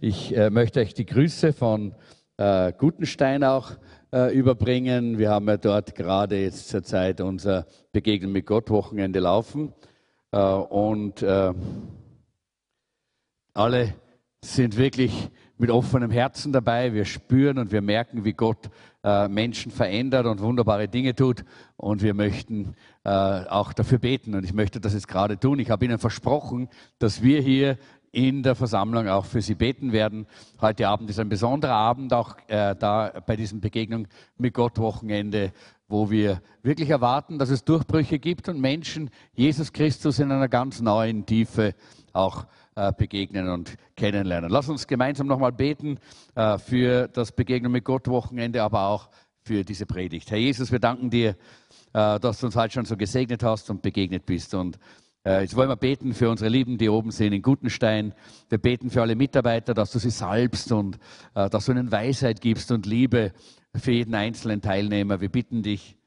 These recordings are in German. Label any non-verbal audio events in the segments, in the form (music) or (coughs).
Ich äh, möchte euch die Grüße von äh, Gutenstein auch äh, überbringen. Wir haben ja dort gerade jetzt zur Zeit unser Begegnen mit Gott Wochenende laufen. Äh, und äh, alle sind wirklich mit offenem Herzen dabei. Wir spüren und wir merken, wie Gott äh, Menschen verändert und wunderbare Dinge tut. Und wir möchten äh, auch dafür beten. Und ich möchte das jetzt gerade tun. Ich habe Ihnen versprochen, dass wir hier in der Versammlung auch für Sie beten werden. Heute Abend ist ein besonderer Abend auch äh, da bei diesem Begegnung mit Gott Wochenende, wo wir wirklich erwarten, dass es Durchbrüche gibt und Menschen Jesus Christus in einer ganz neuen Tiefe auch äh, begegnen und kennenlernen. Lass uns gemeinsam nochmal beten äh, für das Begegnen mit Gott Wochenende, aber auch für diese Predigt. Herr Jesus, wir danken dir, äh, dass du uns heute schon so gesegnet hast und begegnet bist. Und Jetzt wollen wir beten für unsere Lieben, die oben sind in Gutenstein. Wir beten für alle Mitarbeiter, dass du sie salbst und dass du ihnen Weisheit gibst und Liebe für jeden einzelnen Teilnehmer. Wir bitten dich,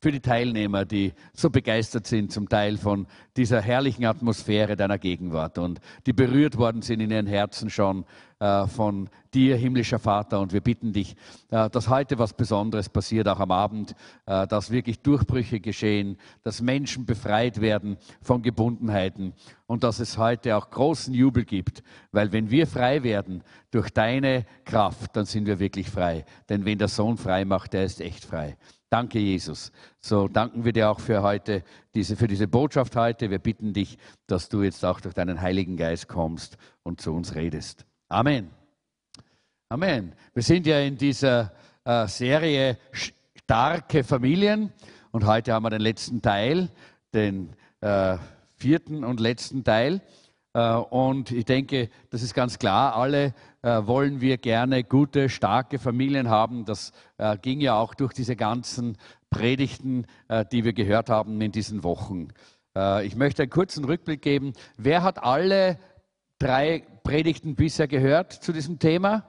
für die Teilnehmer, die so begeistert sind zum Teil von dieser herrlichen Atmosphäre deiner Gegenwart und die berührt worden sind in ihren Herzen schon äh, von dir, himmlischer Vater. Und wir bitten dich, äh, dass heute was Besonderes passiert, auch am Abend, äh, dass wirklich Durchbrüche geschehen, dass Menschen befreit werden von Gebundenheiten und dass es heute auch großen Jubel gibt, weil wenn wir frei werden durch deine Kraft, dann sind wir wirklich frei. Denn wenn der Sohn frei macht, der ist echt frei. Danke, Jesus. So danken wir dir auch für heute, diese, für diese Botschaft heute. Wir bitten dich, dass du jetzt auch durch deinen Heiligen Geist kommst und zu uns redest. Amen. Amen. Wir sind ja in dieser äh, Serie Starke Familien und heute haben wir den letzten Teil, den äh, vierten und letzten Teil. Äh, und ich denke, das ist ganz klar, alle äh, wollen wir gerne gute, starke Familien haben. Das äh, ging ja auch durch diese ganzen Predigten, die wir gehört haben in diesen Wochen. Ich möchte einen kurzen Rückblick geben. Wer hat alle drei Predigten bisher gehört zu diesem Thema?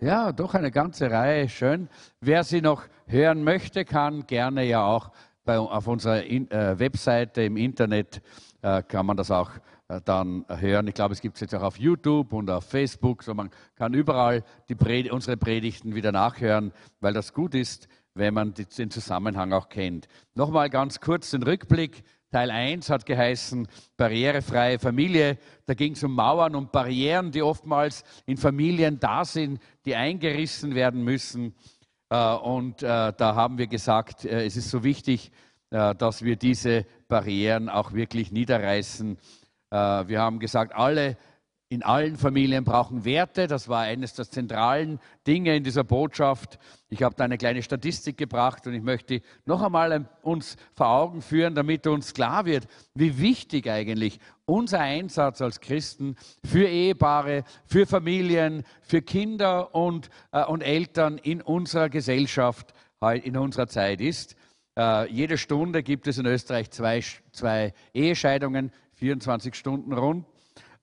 Ja, doch eine ganze Reihe, schön. Wer sie noch hören möchte, kann gerne ja auch bei, auf unserer in, äh, Webseite im Internet, äh, kann man das auch dann hören. Ich glaube, es gibt es jetzt auch auf YouTube und auf Facebook, so man kann überall Pred unsere Predigten wieder nachhören, weil das gut ist, wenn man den Zusammenhang auch kennt. Nochmal ganz kurz den Rückblick. Teil 1 hat geheißen barrierefreie Familie. Da ging es um Mauern und Barrieren, die oftmals in Familien da sind, die eingerissen werden müssen. Äh, und äh, da haben wir gesagt, es ist so wichtig, dass wir diese Barrieren auch wirklich niederreißen äh, wir haben gesagt, alle in allen Familien brauchen Werte. Das war eines der zentralen Dinge in dieser Botschaft. Ich habe da eine kleine Statistik gebracht und ich möchte noch einmal uns vor Augen führen, damit uns klar wird, wie wichtig eigentlich unser Einsatz als Christen für Ehepaare, für Familien, für Kinder und, äh, und Eltern in unserer Gesellschaft, in unserer Zeit ist. Äh, jede Stunde gibt es in Österreich zwei, zwei Ehescheidungen. 24 Stunden rund.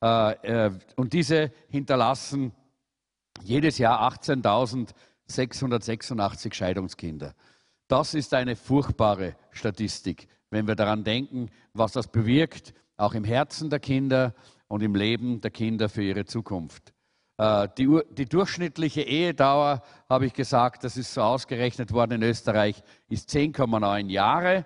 Äh, äh, und diese hinterlassen jedes Jahr 18.686 Scheidungskinder. Das ist eine furchtbare Statistik, wenn wir daran denken, was das bewirkt, auch im Herzen der Kinder und im Leben der Kinder für ihre Zukunft. Äh, die, die, durchschnittliche Ehedauer, habe ich gesagt, das ist so ausgerechnet worden in Österreich, ist 10,9 Jahre.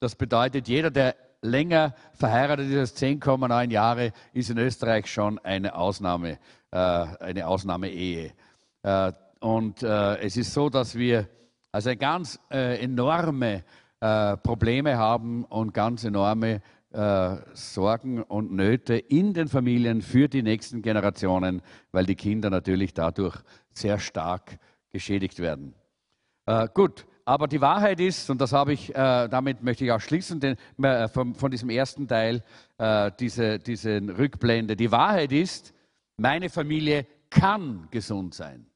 Das bedeutet, jeder, der länger verheiratet ist als 10,9 Jahre, ist in Österreich schon eine Ausnahme, äh, eine Ausnahmeehe. Äh, und äh, es ist so, dass wir also ganz äh, enorme äh, Probleme haben und ganz enorme äh, Sorgen und Nöte in den Familien für die nächsten Generationen, weil die Kinder natürlich dadurch sehr stark geschädigt werden. gut, aber die Wahrheit ist, und das habe ich, äh, damit möchte ich auch schließen, den, äh, von, von, diesem ersten Teil, äh, diese, diese Rückblende. Die Wahrheit ist, meine Familie kann gesund sein.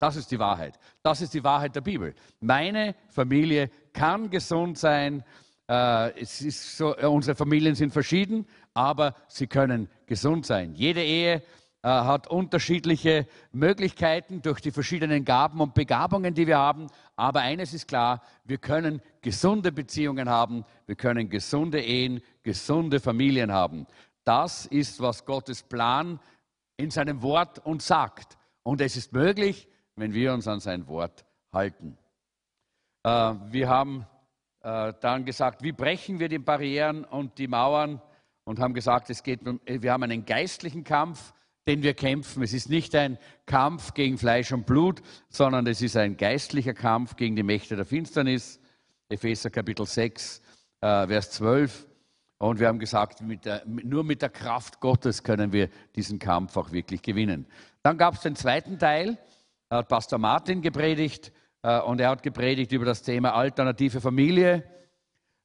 Das ist die Wahrheit. Das ist die Wahrheit der Bibel. Meine Familie kann gesund sein. Äh, es ist so, unsere Familien sind verschieden, aber sie können gesund sein. Jede Ehe äh, hat unterschiedliche Möglichkeiten durch die verschiedenen Gaben und Begabungen, die wir haben. Aber eines ist klar, wir können gesunde Beziehungen haben, wir können gesunde Ehen, gesunde Familien haben. Das ist, was Gottes Plan in seinem Wort uns sagt. Und es ist möglich, wenn wir uns an sein Wort halten. Äh, wir haben äh, dann gesagt, wie brechen wir die Barrieren und die Mauern und haben gesagt, es geht, wir haben einen geistlichen Kampf, den wir kämpfen. Es ist nicht ein Kampf gegen Fleisch und Blut, sondern es ist ein geistlicher Kampf gegen die Mächte der Finsternis. Epheser Kapitel 6, äh, Vers 12. Und wir haben gesagt, mit der, nur mit der Kraft Gottes können wir diesen Kampf auch wirklich gewinnen. Dann gab es den zweiten Teil, hat Pastor Martin gepredigt äh, und er hat gepredigt über das Thema alternative Familie,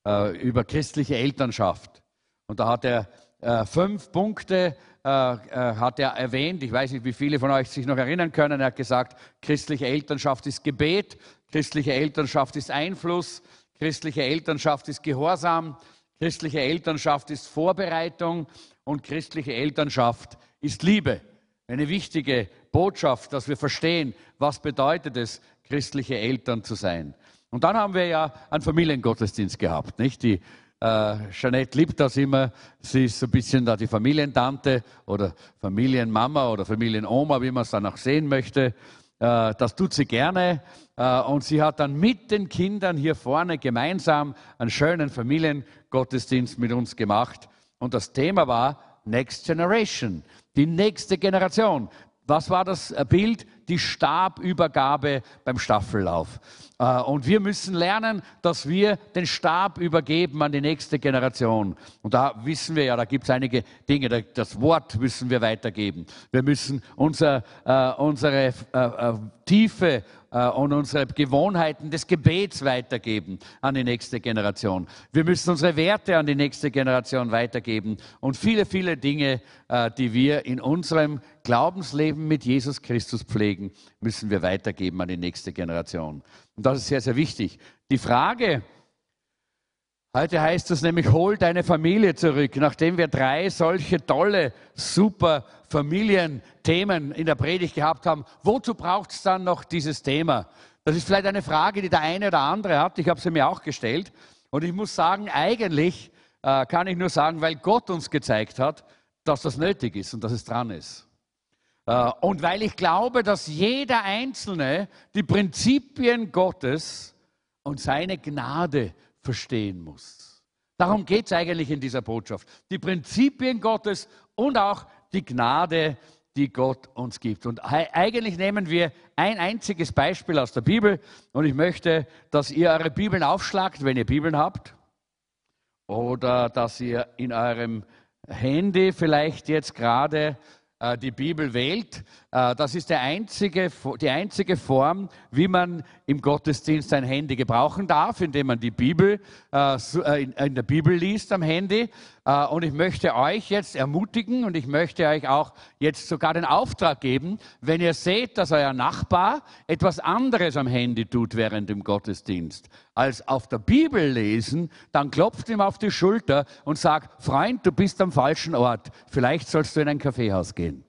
äh, über christliche Elternschaft. Und da hat er äh, fünf Punkte äh, äh, hat er erwähnt. Ich weiß nicht, wie viele von euch sich noch erinnern können. Er hat gesagt, christliche Elternschaft ist Gebet, christliche Elternschaft ist Einfluss, christliche Elternschaft ist Gehorsam, Christliche Elternschaft ist Vorbereitung und christliche Elternschaft ist Liebe. Eine wichtige Botschaft, dass wir verstehen, was bedeutet es, christliche Eltern zu sein. Und dann haben wir ja einen Familiengottesdienst gehabt, nicht? Die äh, Jeanette liebt das immer. Sie ist so ein bisschen da die Familientante oder Familienmama oder Familienoma, wie man es dann auch sehen möchte. Äh, das tut sie gerne. Äh, und sie hat dann mit den Kindern hier vorne gemeinsam einen schönen Familiengottesdienst mit uns gemacht. Und das Thema war Next Generation, die nächste Generation. Was war das Bild? Die Stabübergabe beim Staffellauf. Äh, und wir müssen lernen, dass wir den Stab übergeben an die nächste Generation. Und da wissen wir ja, da gibt es einige Dinge. Das Wort müssen wir weitergeben. Wir müssen unser, äh, unsere äh, Tiefe und unsere Gewohnheiten des Gebets weitergeben an die nächste Generation. Wir müssen unsere Werte an die nächste Generation weitergeben und viele, viele Dinge, die wir in unserem Glaubensleben mit Jesus Christus pflegen, müssen wir weitergeben an die nächste Generation. Und das ist sehr, sehr wichtig. Die Frage, heute heißt es nämlich, hol deine Familie zurück. Nachdem wir drei solche tolle, super Familienthemen in der Predigt gehabt haben, wozu braucht es dann noch dieses Thema? Das ist vielleicht eine Frage, die der eine oder andere hat. Ich habe sie mir auch gestellt. Und ich muss sagen, eigentlich äh, kann ich nur sagen, weil Gott uns gezeigt hat, dass das nötig ist und dass es dran ist. Äh, und weil ich glaube, dass jeder Einzelne die Prinzipien Gottes und seine Gnade verstehen muss. Darum geht es eigentlich in dieser Botschaft. Die Prinzipien Gottes und auch die Gnade, die Gott uns gibt. Und eigentlich nehmen wir ein einziges Beispiel aus der Bibel und ich möchte, dass ihr eure Bibeln aufschlagt, wenn ihr Bibeln habt. Oder dass ihr in eurem Handy vielleicht jetzt gerade die Bibel wählt. Äh, das ist einzige, die einzige Form, wie man im Gottesdienst ein Handy gebrauchen darf, indem man die Bibel äh, in der Bibel liest am Handy. Und ich möchte euch jetzt ermutigen und ich möchte euch auch jetzt sogar den Auftrag geben, wenn ihr seht, dass euer Nachbar etwas anderes am Handy tut während dem Gottesdienst, als auf der Bibel lesen, dann klopft ihm auf die Schulter und sagt, Freund, du bist am falschen Ort. Vielleicht sollst du in ein Kaffeehaus gehen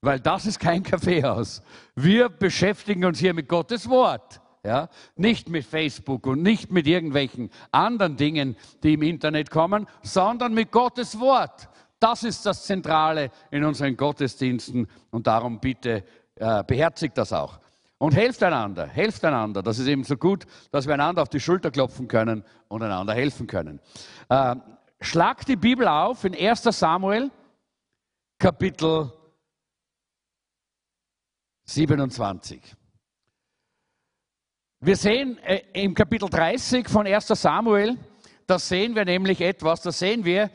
weil das ist kein (laughs) Kaffeehaus. Wir beschäftigen uns hier mit Gottes Wort. Ja, nicht mit Facebook und nicht mit irgendwelchen anderen Dingen, die im Internet kommen, sondern mit Gottes Wort. Das ist das Zentrale in unseren Gottesdiensten und darum bitte äh, beherzigt das auch. Und helft einander, helft einander. Das ist eben so gut, dass wir einander auf die Schulter klopfen können und einander helfen können. Äh, schlag die Bibel auf in 1 Samuel, Kapitel 27. Wir sehen äh, im Kapitel 30 von 1 Samuel, da sehen wir nämlich etwas, da sehen wir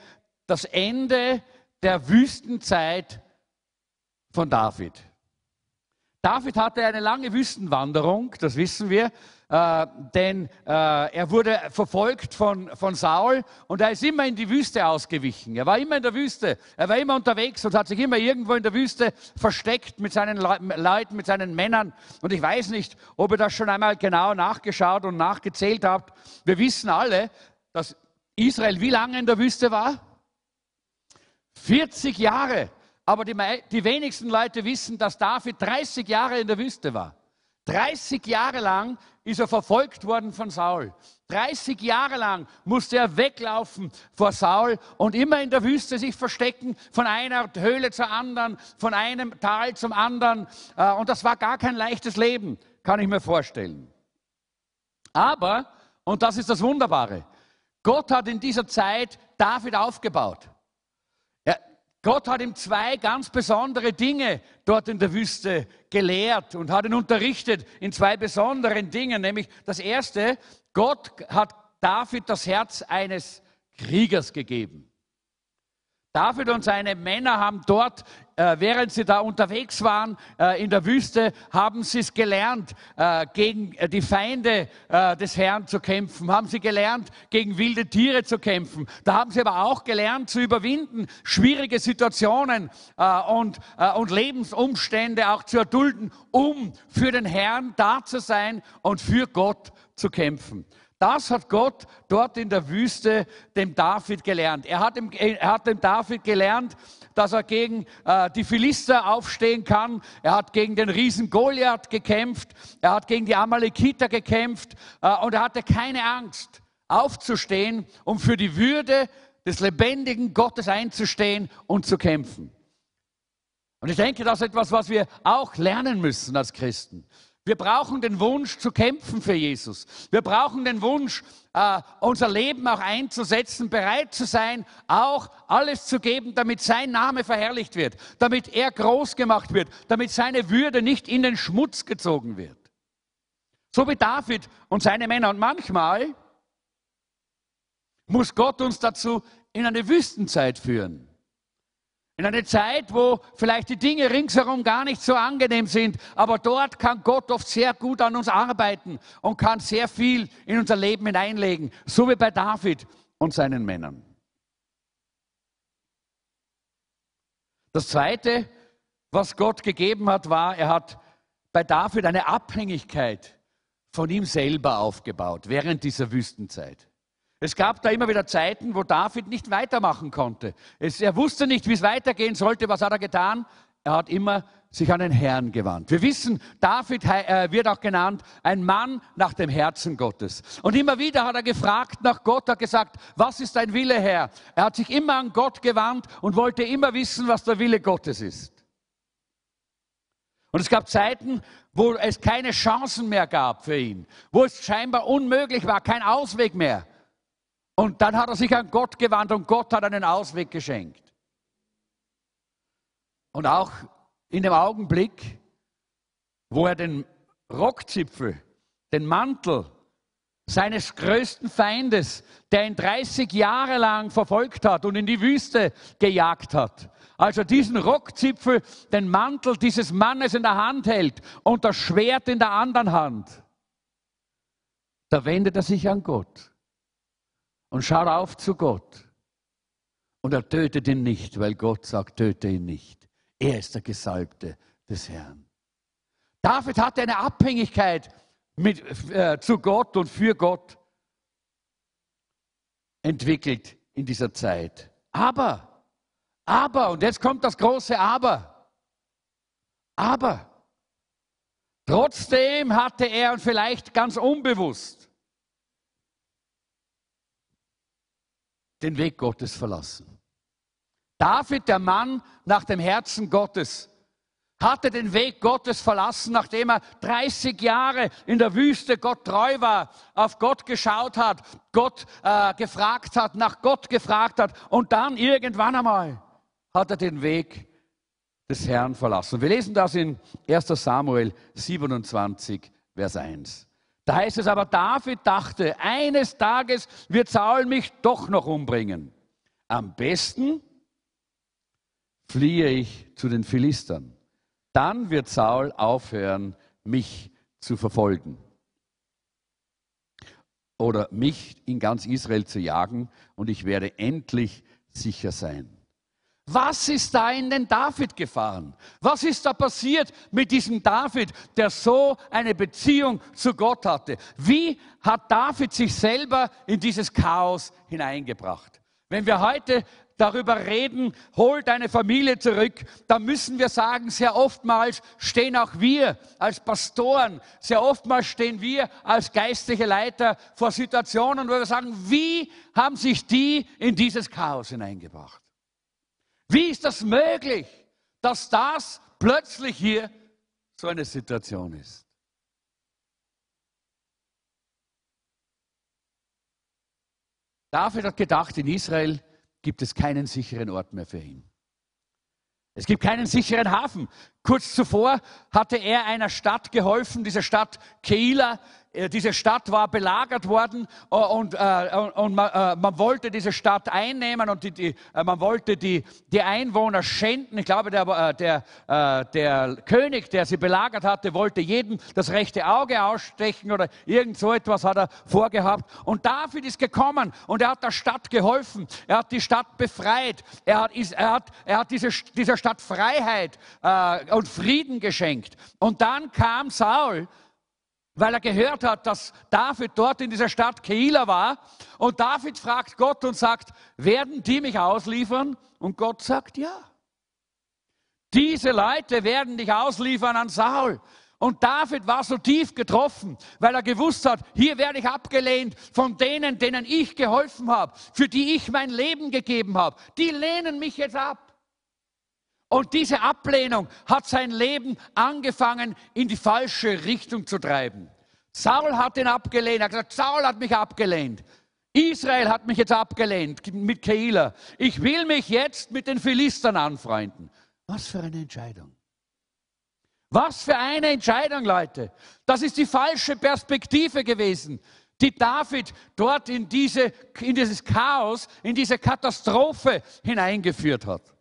das Ende der Wüstenzeit von David. David hatte eine lange Wüstenwanderung, das wissen wir äh, denn äh, er wurde verfolgt von, von Saul und er ist immer in die Wüste ausgewichen. Er war immer in der Wüste, er war immer unterwegs und hat sich immer irgendwo in der Wüste versteckt mit seinen Le Leuten, mit seinen Männern. Und ich weiß nicht, ob ihr das schon einmal genau nachgeschaut und nachgezählt habt. Wir wissen alle, dass Israel wie lange in der Wüste war? 40 Jahre. Aber die, die wenigsten Leute wissen, dass David 30 Jahre in der Wüste war. 30 Jahre lang ist er verfolgt worden von Saul. 30 Jahre lang musste er weglaufen vor Saul und immer in der Wüste sich verstecken, von einer Höhle zur anderen, von einem Tal zum anderen. Äh, und das war gar kein leichtes Leben, kann ich mir vorstellen. Aber, und das ist das Wunderbare, Gott hat in dieser Zeit David aufgebaut. Gott hat ihm zwei ganz besondere Dinge dort in der Wüste gelehrt und hat ihn unterrichtet in zwei besonderen Dingen. Nämlich das erste, Gott hat David das Herz eines Kriegers gegeben. David und seine Männer haben dort, äh, während sie da unterwegs waren äh, in der Wüste, haben sie es gelernt, äh, gegen die Feinde des Herrn zu kämpfen, haben sie gelernt, gegen wilde Tiere zu kämpfen. Da haben sie aber auch gelernt zu überwinden, schwierige Situationen und Lebensumstände auch zu erdulden, um für den Herrn da zu sein und für Gott zu kämpfen. Das hat Gott dort in der Wüste dem David gelernt. Er hat, dem, er hat dem David gelernt, dass er gegen äh, die Philister aufstehen kann. Er hat gegen den Riesen Goliath gekämpft. Er hat gegen die Amalekiter gekämpft. Äh, und er hatte keine Angst, aufzustehen, um für die Würde des lebendigen Gottes einzustehen und zu kämpfen. Und ich denke, das ist etwas, was wir auch lernen müssen als Christen. Wir brauchen den Wunsch zu kämpfen für Jesus. Wir brauchen den Wunsch, äh, unser Leben auch einzusetzen, bereit zu sein, auch alles zu geben, damit sein Name verherrlicht wird, damit er groß gemacht wird, damit seine Würde nicht in den Schmutz gezogen wird. So wie David und seine Männer. Und manchmal muss Gott uns dazu in eine Wüstenzeit führen. In eine Zeit, wo vielleicht die Dinge ringsherum gar nicht so angenehm sind, aber dort kann Gott oft sehr gut an uns arbeiten und kann sehr viel in unser Leben hineinlegen, so wie bei David und seinen Männern. Das Zweite, was Gott gegeben hat, war, er hat bei David eine Abhängigkeit von ihm selber aufgebaut während dieser Wüstenzeit. Es gab da immer wieder Zeiten, wo David nicht weitermachen konnte. Es, er wusste nicht, wie es weitergehen sollte. Was hat er getan? Er hat immer sich an den Herrn gewandt. Wir wissen, David äh, wird auch genannt ein Mann nach dem Herzen Gottes. Und immer wieder hat er gefragt nach Gott, hat gesagt, was ist dein Wille, Herr? Er hat sich immer an Gott gewandt und wollte immer wissen, was der Wille Gottes ist. Und es gab Zeiten, wo es keine Chancen mehr gab für ihn, wo es scheinbar unmöglich war, kein Ausweg mehr. Und dann hat er sich an Gott gewandt und Gott hat einen Ausweg geschenkt. Und auch in dem Augenblick, wo er den Rockzipfel, den Mantel seines größten Feindes, der ihn 30 Jahre lang verfolgt hat und in die Wüste gejagt hat, also diesen Rockzipfel, den Mantel dieses Mannes in der Hand hält und das Schwert in der anderen Hand, da wendet er sich an Gott und schaut auf zu Gott. Und er tötet ihn nicht, weil Gott sagt, töte ihn nicht. Er ist der Gesalbte des Herrn. David hatte eine Abhängigkeit mit, äh, zu Gott und für Gott entwickelt in dieser Zeit. Aber, aber, und jetzt kommt das große Aber. Aber, trotzdem hatte er, und vielleicht ganz unbewusst, den Weg Gottes verlassen. David, der Mann nach dem Herzen Gottes, hatte den Weg Gottes verlassen, nachdem er 30 Jahre in der Wüste Gott treu war, auf Gott geschaut hat, Gott äh, gefragt hat, nach Gott gefragt hat und dann irgendwann einmal hat er den Weg des Herrn verlassen. Wir lesen das in 1 Samuel 27, Vers 1. Da heißt es aber, David dachte, eines Tages wird Saul mich doch noch umbringen. Am besten fliehe ich zu den Philistern. Dann wird Saul aufhören, mich zu verfolgen. Oder mich in ganz Israel zu jagen und ich werde endlich sicher sein. Was ist da in den David gefahren? Was ist da passiert mit diesem David, der so eine Beziehung zu Gott hatte? Wie hat David sich selber in dieses Chaos hineingebracht? Wenn wir heute darüber reden, hol deine Familie zurück, dann müssen wir sagen, sehr oftmals stehen auch wir als Pastoren, sehr oftmals stehen wir als geistliche Leiter vor Situationen, wo wir sagen, wie haben sich die in dieses Chaos hineingebracht? Wie ist das möglich, dass das plötzlich hier so eine Situation ist? David hat gedacht, in Israel gibt es keinen sicheren Ort mehr für ihn. Es gibt keinen sicheren Hafen. Kurz zuvor hatte er einer Stadt geholfen, dieser Stadt Keila, äh, diese Stadt war belagert worden äh, und, äh, und man, man, wollte diese Stadt einnehmen und die, die, man wollte die, die, Einwohner schänden. Ich glaube, der, der, der, König, der sie belagert hatte, wollte jedem das rechte Auge ausstechen oder irgend so etwas hat er vorgehabt. Und David ist gekommen und er hat der Stadt geholfen. Er hat die Stadt befreit. Er hat, er hat, er hat diese, dieser Stadt Freiheit äh, und Frieden geschenkt. Und dann kam Saul weil er gehört hat, dass David dort in dieser Stadt Keila war. Und David fragt Gott und sagt, werden die mich ausliefern? Und Gott sagt, ja. Diese Leute werden dich ausliefern an Saul. Und David war so tief getroffen, weil er gewusst hat, hier werde ich abgelehnt von denen, denen ich geholfen habe, für die ich mein Leben gegeben habe. Die lehnen mich jetzt ab. Und diese Ablehnung hat sein Leben angefangen in die falsche Richtung zu treiben. Saul hat ihn abgelehnt. Er hat gesagt, Saul hat mich abgelehnt. Israel hat mich jetzt abgelehnt mit Keila. Ich will mich jetzt mit den Philistern anfreunden. Was für eine Entscheidung. Was für eine Entscheidung, Leute. Das ist die falsche Perspektive gewesen, die David dort in, diese, in dieses Chaos, in diese Katastrophe hineingeführt hat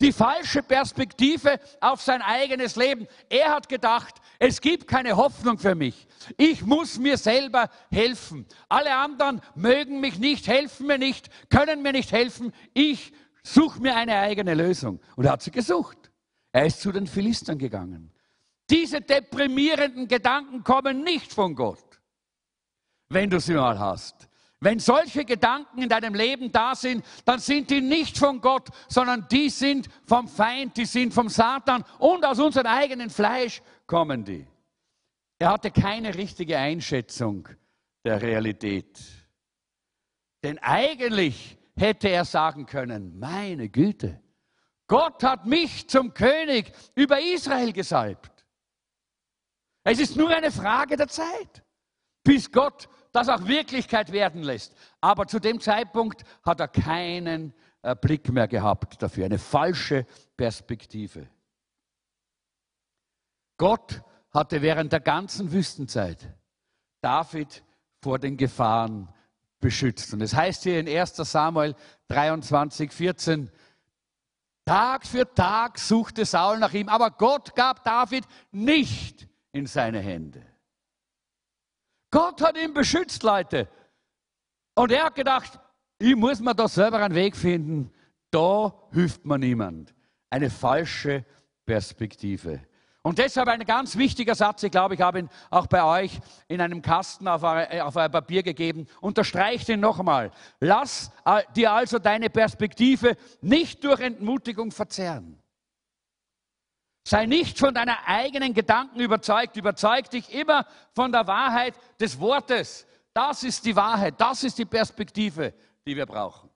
die falsche Perspektive auf sein eigenes Leben. Er hat gedacht, es gibt keine Hoffnung für mich. Ich muss mir selber helfen. Alle anderen mögen mich nicht, helfen mir nicht, können mir nicht helfen. Ich suche mir eine eigene Lösung. Und er hat sie gesucht. Er ist zu den Philistern gegangen. Diese deprimierenden Gedanken kommen nicht von Gott, wenn du sie mal hast. Wenn solche Gedanken in deinem Leben da sind, dann sind die nicht von Gott, sondern die sind vom Feind, die sind vom Satan und aus unserem eigenen Fleisch kommen die. Er hatte keine richtige Einschätzung der Realität. Denn eigentlich hätte er sagen können, meine Güte, Gott hat mich zum König über Israel gesalbt. Es ist nur eine Frage der Zeit, bis Gott das auch Wirklichkeit werden lässt. Aber zu dem Zeitpunkt hat er keinen äh, Blick mehr gehabt dafür, eine falsche Perspektive. Gott hatte während der ganzen Wüstenzeit David vor den Gefahren beschützt. Und es heißt hier in 1 Samuel 23, 14, Tag für Tag suchte Saul nach ihm, aber Gott gab David nicht in seine Hände. Gott hat ihn beschützt, Leute. Und er hat gedacht, ich muss mir da selber einen Weg finden. Da hilft mir niemand. Eine falsche Perspektive. Und deshalb ein ganz wichtiger Satz, ich glaube, ich habe ihn auch bei euch in einem Kasten auf, auf euer Papier gegeben. Unterstreicht ihn nochmal. Lass äh, dir also deine Perspektive nicht durch Entmutigung verzerren. Sei nicht von deiner eigenen Gedanken überzeugt. Überzeug dich immer von der Wahrheit des Wortes. Das ist die Wahrheit. Das ist die Perspektive, die wir brauchen.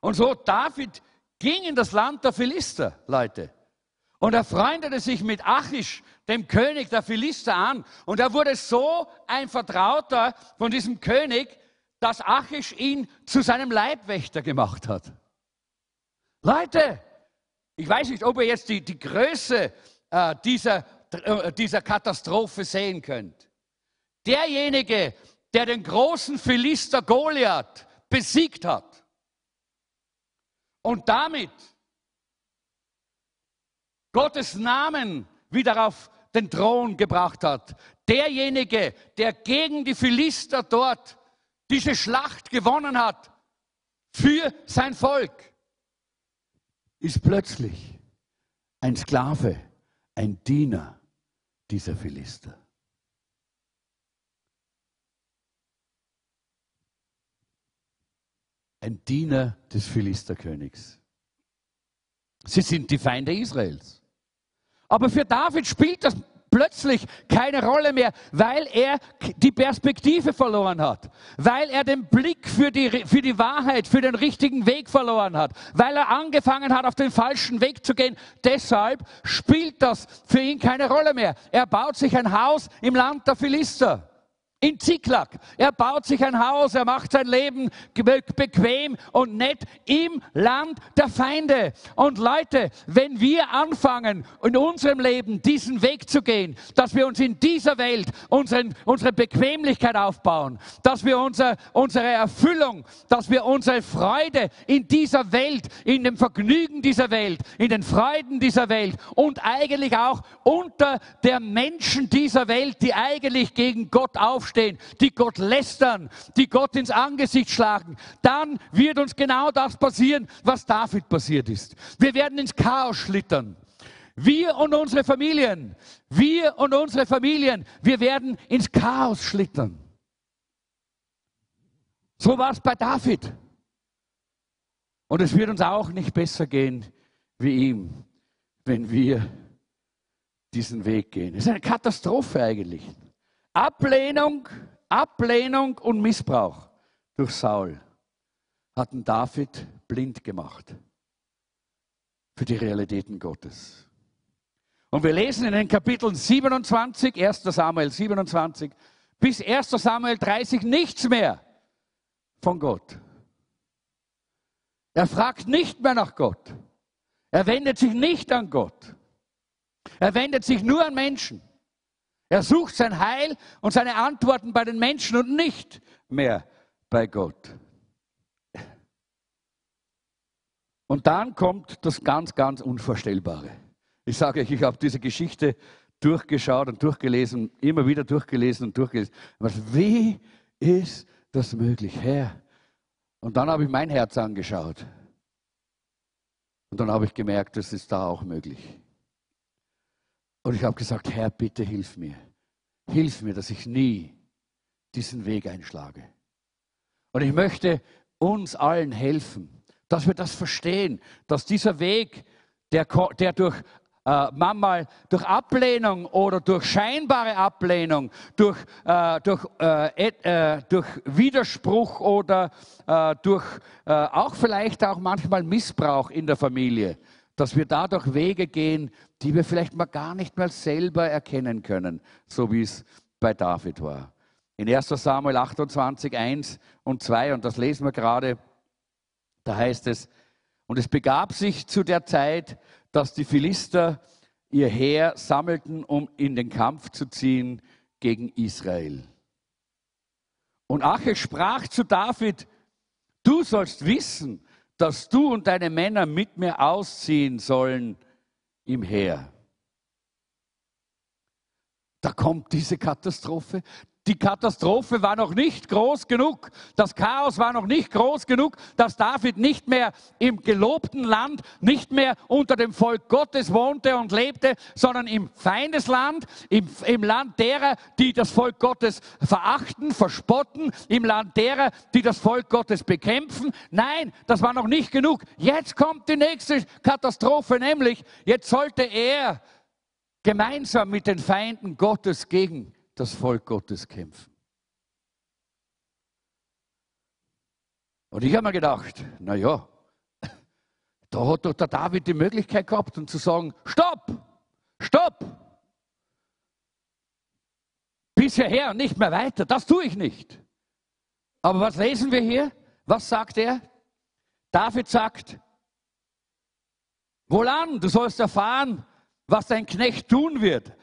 Und so David ging in das Land der Philister, Leute. Und er freundete sich mit Achish, dem König der Philister, an. Und er wurde so ein Vertrauter von diesem König, dass Achish ihn zu seinem Leibwächter gemacht hat. Leute, ich weiß nicht, ob ihr jetzt die, die Größe äh, dieser, äh, dieser Katastrophe sehen könnt. Derjenige, der den großen Philister Goliath besiegt hat und damit Gottes Namen wieder auf den Thron gebracht hat. Derjenige, der gegen die Philister dort diese Schlacht gewonnen hat für sein Volk ist plötzlich ein Sklave, ein Diener dieser Philister. ein Diener des Philisterkönigs. Sie sind die Feinde Israels. Aber für David spielt das plötzlich keine Rolle mehr, weil er die Perspektive verloren hat, weil er den Blick für die, für die Wahrheit, für den richtigen Weg verloren hat, weil er angefangen hat, auf den falschen Weg zu gehen. Deshalb spielt das für ihn keine Rolle mehr. Er baut sich ein Haus im Land der Philister in Ziklag. Er baut sich ein Haus, er macht sein Leben bequem und nett im Land der Feinde. Und Leute, wenn wir anfangen, in unserem Leben diesen Weg zu gehen, dass wir uns in dieser Welt unseren, unsere Bequemlichkeit aufbauen, dass wir unser, unsere Erfüllung, dass wir unsere Freude in dieser Welt, in dem Vergnügen dieser Welt, in den Freuden dieser Welt und eigentlich auch unter der Menschen dieser Welt, die eigentlich gegen Gott aufstehen, aufstehen, die Gott lästern, die Gott ins Angesicht schlagen, dann wird uns genau das passieren, was David passiert ist. Wir werden ins Chaos schlittern. Wir und unsere Familien, wir und unsere Familien, wir werden ins Chaos schlittern. So war es bei David. Und es wird uns auch nicht besser gehen wie ihm, wenn wir diesen Weg gehen. Es ist eine Katastrophe eigentlich. Ablehnung, Ablehnung und Missbrauch durch Saul hatten David blind gemacht für die Realitäten Gottes. Und wir lesen in den Kapiteln 27, 1 Samuel 27 bis 1 Samuel 30 nichts mehr von Gott. Er fragt nicht mehr nach Gott. Er wendet sich nicht an Gott. Er wendet sich nur an Menschen. Er sucht sein Heil und seine Antworten bei den Menschen und nicht mehr bei Gott. Und dann kommt das ganz, ganz Unvorstellbare. Ich sage euch, ich habe diese Geschichte durchgeschaut und durchgelesen, immer wieder durchgelesen und durchgelesen. Wie ist das möglich, Herr? Und dann habe ich mein Herz angeschaut. Und dann habe ich gemerkt, das ist da auch möglich. Und ich habe gesagt, Herr, bitte hilf mir. Hilf mir, dass ich nie diesen Weg einschlage. Und ich möchte uns allen helfen, dass wir das verstehen, dass dieser Weg, der, der durch äh, manchmal durch Ablehnung oder durch scheinbare Ablehnung, durch, äh, durch, äh, äh durch Widerspruch oder äh, durch äh, auch vielleicht auch manchmal Missbrauch in der Familie, dass wir dadurch Wege gehen, die wir vielleicht mal gar nicht mehr selber erkennen können, so wie es bei David war. In 1 Samuel 28, 1 und 2, und das lesen wir gerade, da heißt es, und es begab sich zu der Zeit, dass die Philister ihr Heer sammelten, um in den Kampf zu ziehen gegen Israel. Und Ache sprach zu David, du sollst wissen, dass du und deine Männer mit mir ausziehen sollen im Heer. Da kommt diese Katastrophe, die Katastrophe war noch nicht groß genug, das Chaos war noch nicht groß genug, dass David nicht mehr im gelobten Land, nicht mehr unter dem Volk Gottes wohnte und lebte, sondern im Feindesland, im, im Land derer, die das Volk Gottes verachten, verspotten, im Land derer, die das Volk Gottes bekämpfen. Nein, das war noch nicht genug. Jetzt kommt die nächste Katastrophe, nämlich jetzt sollte er gemeinsam mit den Feinden Gottes gegen das Volk Gottes kämpfen. Und ich habe mir gedacht, naja, da hat doch der David die Möglichkeit gehabt, um zu sagen, stopp, stopp, bis hierher nicht mehr weiter. Das tue ich nicht. Aber was lesen wir hier? Was sagt er? David sagt, wohlan, du sollst erfahren, was dein Knecht tun wird.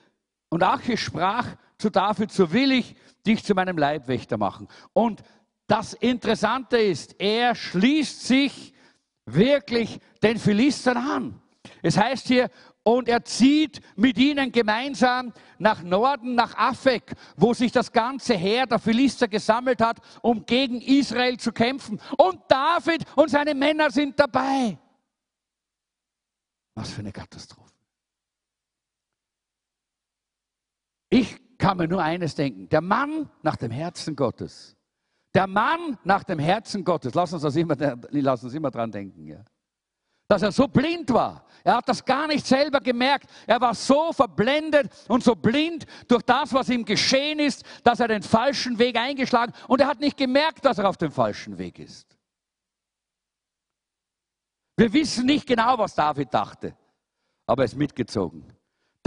Und Achish sprach, zu David, so will ich dich zu meinem Leibwächter machen. Und das Interessante ist, er schließt sich wirklich den Philistern an. Es heißt hier, und er zieht mit ihnen gemeinsam nach Norden, nach Afek, wo sich das ganze Heer der Philister gesammelt hat, um gegen Israel zu kämpfen. Und David und seine Männer sind dabei. Was für eine Katastrophe. Ich kann mir nur eines denken. Der Mann nach dem Herzen Gottes, Der Mann nach dem Herzen Gottes, lass uns das immer, (laughs) lass uns immer dran denken, ja. Dass er so blind war. Er hat das gar nicht selber gemerkt. Er war so verblendet und so blind durch das, was ihm geschehen ist, dass er den falschen Weg eingeschlagen und er hat nicht gemerkt, dass er auf dem falschen Weg ist. Wir wissen nicht genau, was David dachte, aber er ist mitgezogen.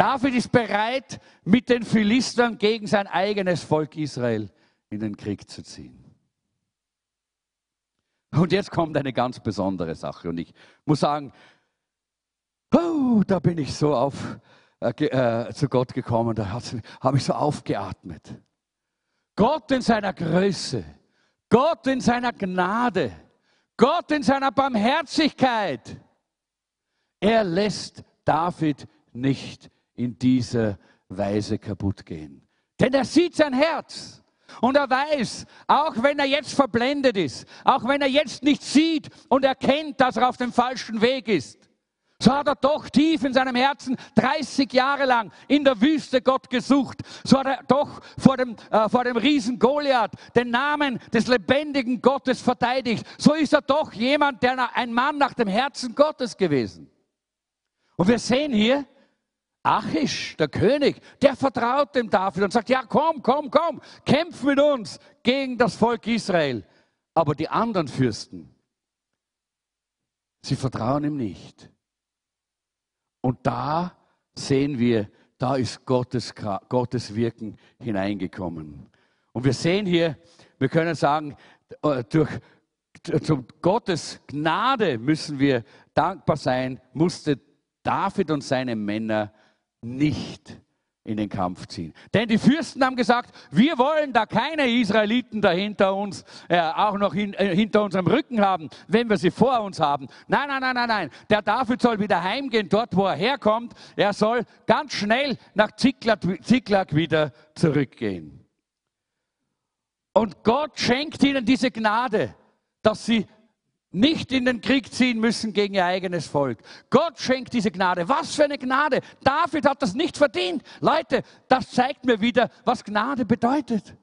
David ist bereit, mit den Philistern gegen sein eigenes Volk Israel in den Krieg zu ziehen. Und jetzt kommt eine ganz besondere Sache. Und ich muss sagen, oh, da bin ich so auf, äh, äh, zu Gott gekommen, da habe ich so aufgeatmet. Gott in seiner Größe, Gott in seiner Gnade, Gott in seiner Barmherzigkeit, er lässt David nicht in dieser Weise kaputt gehen. Denn er sieht sein Herz. Und er weiß, auch wenn er jetzt verblendet ist, auch wenn er jetzt nicht sieht und erkennt, dass er auf dem falschen Weg ist, so hat er doch tief in seinem Herzen 30 Jahre lang in der Wüste Gott gesucht. So hat er doch vor dem, äh, vor dem Riesen Goliath den Namen des lebendigen Gottes verteidigt. So ist er doch jemand, der ein Mann nach dem Herzen Gottes gewesen. Und wir sehen hier, Achish, der König, der vertraut dem David und sagt, ja komm, komm, komm, kämpf mit uns gegen das Volk Israel. Aber die anderen Fürsten, sie vertrauen ihm nicht. Und da sehen wir, da ist Gottes, Gottes Wirken hineingekommen. Und wir sehen hier, wir können sagen, äh, durch, zu Gottes Gnade müssen wir dankbar sein, musste David und seine Männer nicht in den Kampf ziehen. Denn die Fürsten haben gesagt, wir wollen da keine Israeliten dahinter uns, äh, auch noch hin, äh, hinter unserem Rücken haben, wenn wir sie vor uns haben. Nein, nein, nein, nein, nein. Der David soll wieder heimgehen, dort wo er herkommt. Er soll ganz schnell nach Ziklag, Ziklag wieder zurückgehen. Und Gott schenkt ihnen diese Gnade, dass sie nicht in den Krieg ziehen müssen gegen ihr eigenes Volk. Gott schenkt diese Gnade. Was für eine Gnade. David hat das nicht verdient. Leute, das zeigt mir wieder, was Gnade bedeutet.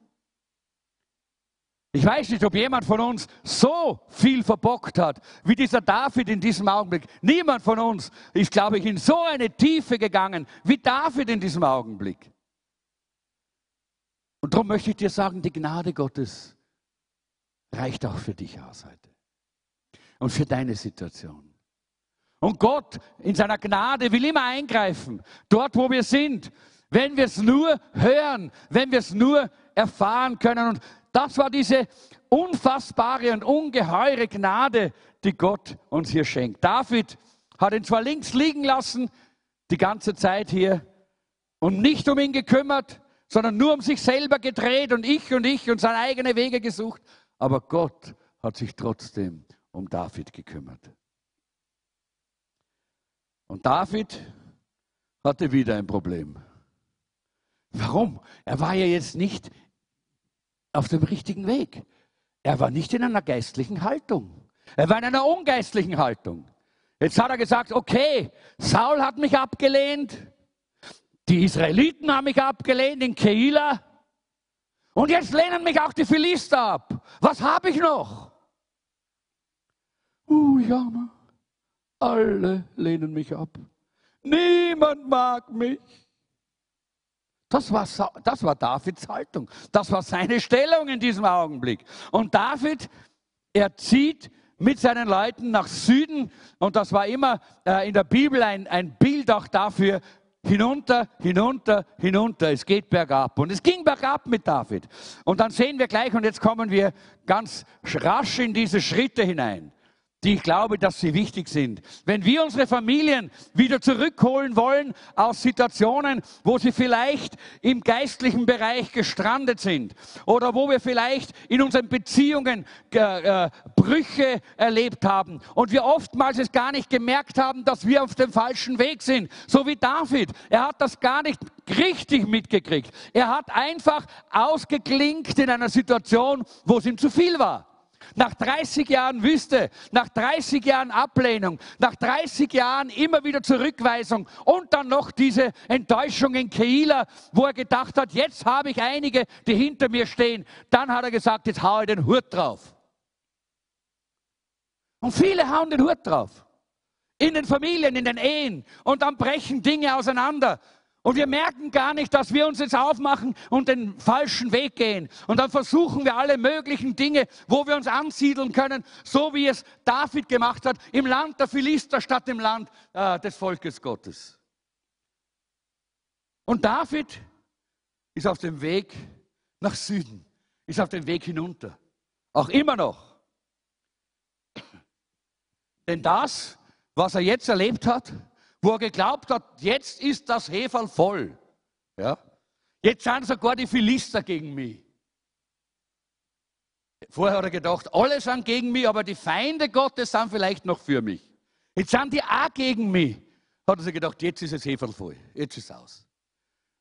Ich weiß nicht, ob jemand von uns so viel verbockt hat, wie dieser David in diesem Augenblick. Niemand von uns ist, glaube ich, in so eine Tiefe gegangen, wie David in diesem Augenblick. Und darum möchte ich dir sagen, die Gnade Gottes reicht auch für dich aus heute und für deine Situation. Und Gott in seiner Gnade will immer eingreifen, dort wo wir sind, wenn wir es nur hören, wenn wir es nur erfahren können. Und das war diese unfassbare und ungeheure Gnade, die Gott uns hier schenkt. David hat ihn zwar links liegen lassen, die ganze Zeit hier, und nicht um ihn gekümmert, sondern nur um sich selber gedreht und ich und ich und seine eigenen Wege gesucht. Aber Gott hat sich trotzdem um David gekümmert. Und David hatte wieder ein Problem. Warum? Er war ja jetzt nicht auf dem richtigen Weg. Er war nicht in einer geistlichen Haltung. Er war in einer ungeistlichen Haltung. Jetzt hat er gesagt, okay, Saul hat mich abgelehnt, die Israeliten haben mich abgelehnt in Keila und jetzt lehnen mich auch die Philister ab. Was habe ich noch? Uh, jammer. Alle lehnen mich ab. Niemand mag mich. Das war, das war Davids Haltung. Das war seine Stellung in diesem Augenblick. Und David, er zieht mit seinen Leuten nach Süden. Und das war immer äh, in der Bibel ein, ein Bild auch dafür, hinunter, hinunter, hinunter. Es geht bergab. Und es ging bergab mit David. Und dann sehen wir gleich, und jetzt kommen wir ganz rasch in diese Schritte hinein die ich glaube, dass sie wichtig sind. Wenn wir unsere Familien wieder zurückholen wollen aus Situationen, wo sie vielleicht im geistlichen Bereich gestrandet sind oder wo wir vielleicht in unseren Beziehungen äh, Brüche erlebt haben und wir oftmals es gar nicht gemerkt haben, dass wir auf dem falschen Weg sind, so wie David. Er hat das gar nicht richtig mitgekriegt. Er hat einfach ausgeklinkt in einer Situation, wo es ihm zu viel war. Nach 30 Jahren Wüste, nach 30 Jahren Ablehnung, nach 30 Jahren immer wieder Zurückweisung und dann noch diese Enttäuschung in Keila, wo er gedacht hat, jetzt habe ich einige, die hinter mir stehen. Dann hat er gesagt, jetzt haue ich den Hut drauf. Und viele hauen den Hut drauf. In den Familien, in den Ehen. Und dann brechen Dinge auseinander. Und wir merken gar nicht, dass wir uns jetzt aufmachen und den falschen Weg gehen. Und dann versuchen wir alle möglichen Dinge, wo wir uns ansiedeln können, so wie es David gemacht hat, im Land der Philister statt im Land äh, des Volkes Gottes. Und David ist auf dem Weg nach Süden, ist auf dem Weg hinunter. Auch immer noch. Denn das, was er jetzt erlebt hat, wo er geglaubt hat, jetzt ist das Heferl voll. Ja? Jetzt sind sogar die Philister gegen mich. Vorher hat er gedacht, alle sind gegen mich, aber die Feinde Gottes sind vielleicht noch für mich. Jetzt sind die auch gegen mich. Hat er sich gedacht, jetzt ist das Heferl voll. Jetzt ist es aus.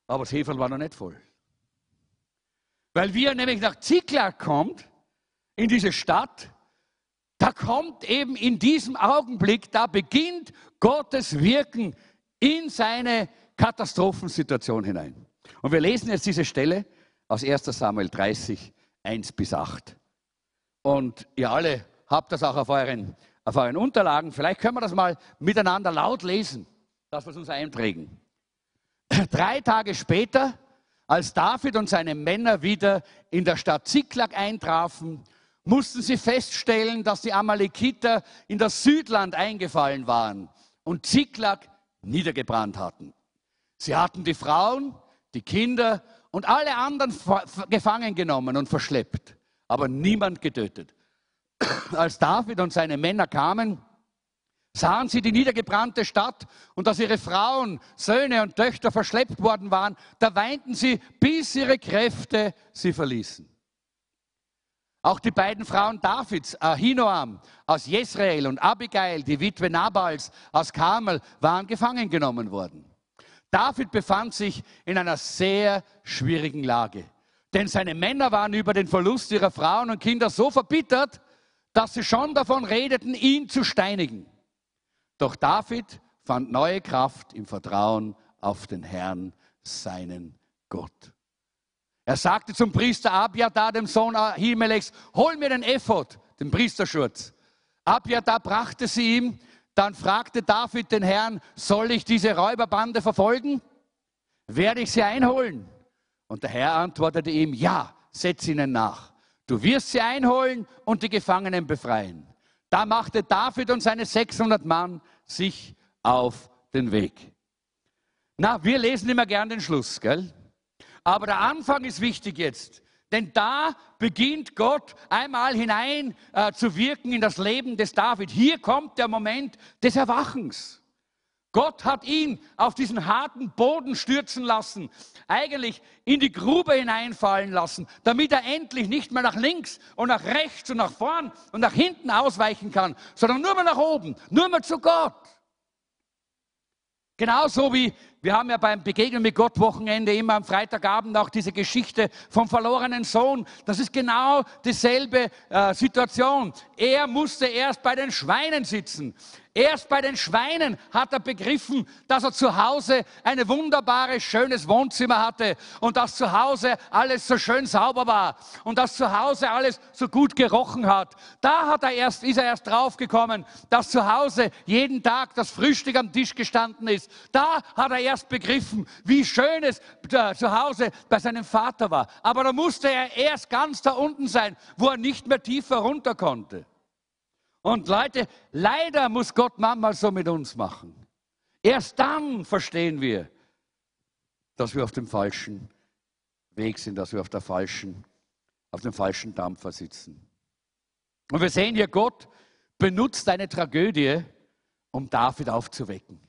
Aber das Heferl war noch nicht voll. Weil wie er nämlich nach Ziklag kommt, in diese Stadt, da kommt eben in diesem Augenblick, da beginnt Gottes Wirken in seine Katastrophensituation hinein. Und wir lesen jetzt diese Stelle aus 1 Samuel 30, 1 bis 8. Und ihr alle habt das auch auf euren, auf euren Unterlagen. Vielleicht können wir das mal miteinander laut lesen, dass wir es uns einprägen. Drei Tage später, als David und seine Männer wieder in der Stadt Ziklag eintrafen, mussten sie feststellen, dass die Amalekiter in das Südland eingefallen waren und Ziklag niedergebrannt hatten. Sie hatten die Frauen, die Kinder und alle anderen gefangen genommen und verschleppt, aber niemand getötet. (coughs) Als David und seine Männer kamen, sahen sie die niedergebrannte Stadt und dass ihre Frauen, Söhne und Töchter verschleppt worden waren, da weinten sie, bis ihre Kräfte sie verließen. Auch die beiden Frauen Davids, Ahinoam aus Jezreel und Abigail, die Witwe Nabals aus Karmel, waren gefangen genommen worden. David befand sich in einer sehr schwierigen Lage. Denn seine Männer waren über den Verlust ihrer Frauen und Kinder so verbittert, dass sie schon davon redeten, ihn zu steinigen. Doch David fand neue Kraft im Vertrauen auf den Herrn, seinen Gott. Er sagte zum Priester Abiatar, dem Sohn Ahimelechs, hol mir den Ephod, den Priesterschutz. Abiatar brachte sie ihm. Dann fragte David den Herrn, soll ich diese Räuberbande verfolgen? Werde ich sie einholen? Und der Herr antwortete ihm, ja, setz ihnen nach. Du wirst sie einholen und die Gefangenen befreien. Da machte David und seine 600 Mann sich auf den Weg. Na, wir lesen immer gern den Schluss, gell? Aber der Anfang ist wichtig jetzt. Denn da beginnt Gott einmal hinein äh, zu wirken in das Leben des David. Hier kommt der Moment des Erwachens. Gott hat ihn auf diesen harten Boden stürzen lassen, eigentlich in die Grube hineinfallen lassen, damit er endlich nicht mehr nach links und nach rechts und nach vorn und nach hinten ausweichen kann, sondern nur mehr nach oben, nur mehr zu Gott. Genauso wie wir haben ja beim Begegnen mit Gott Wochenende immer am Freitagabend auch diese Geschichte vom verlorenen Sohn. Das ist genau dieselbe äh, Situation. Er musste erst bei den Schweinen sitzen. Erst bei den Schweinen hat er begriffen, dass er zu Hause ein wunderbares, schönes Wohnzimmer hatte und dass zu Hause alles so schön sauber war und dass zu Hause alles so gut gerochen hat. Da hat er erst, ist er erst draufgekommen, dass zu Hause jeden Tag das Frühstück am Tisch gestanden ist. Da hat er erst begriffen, wie schön es zu Hause bei seinem Vater war. Aber da musste er erst ganz da unten sein, wo er nicht mehr tiefer runter konnte. Und Leute, leider muss Gott manchmal so mit uns machen. Erst dann verstehen wir, dass wir auf dem falschen Weg sind, dass wir auf, der falschen, auf dem falschen Dampfer sitzen. Und wir sehen hier, Gott benutzt eine Tragödie, um David aufzuwecken.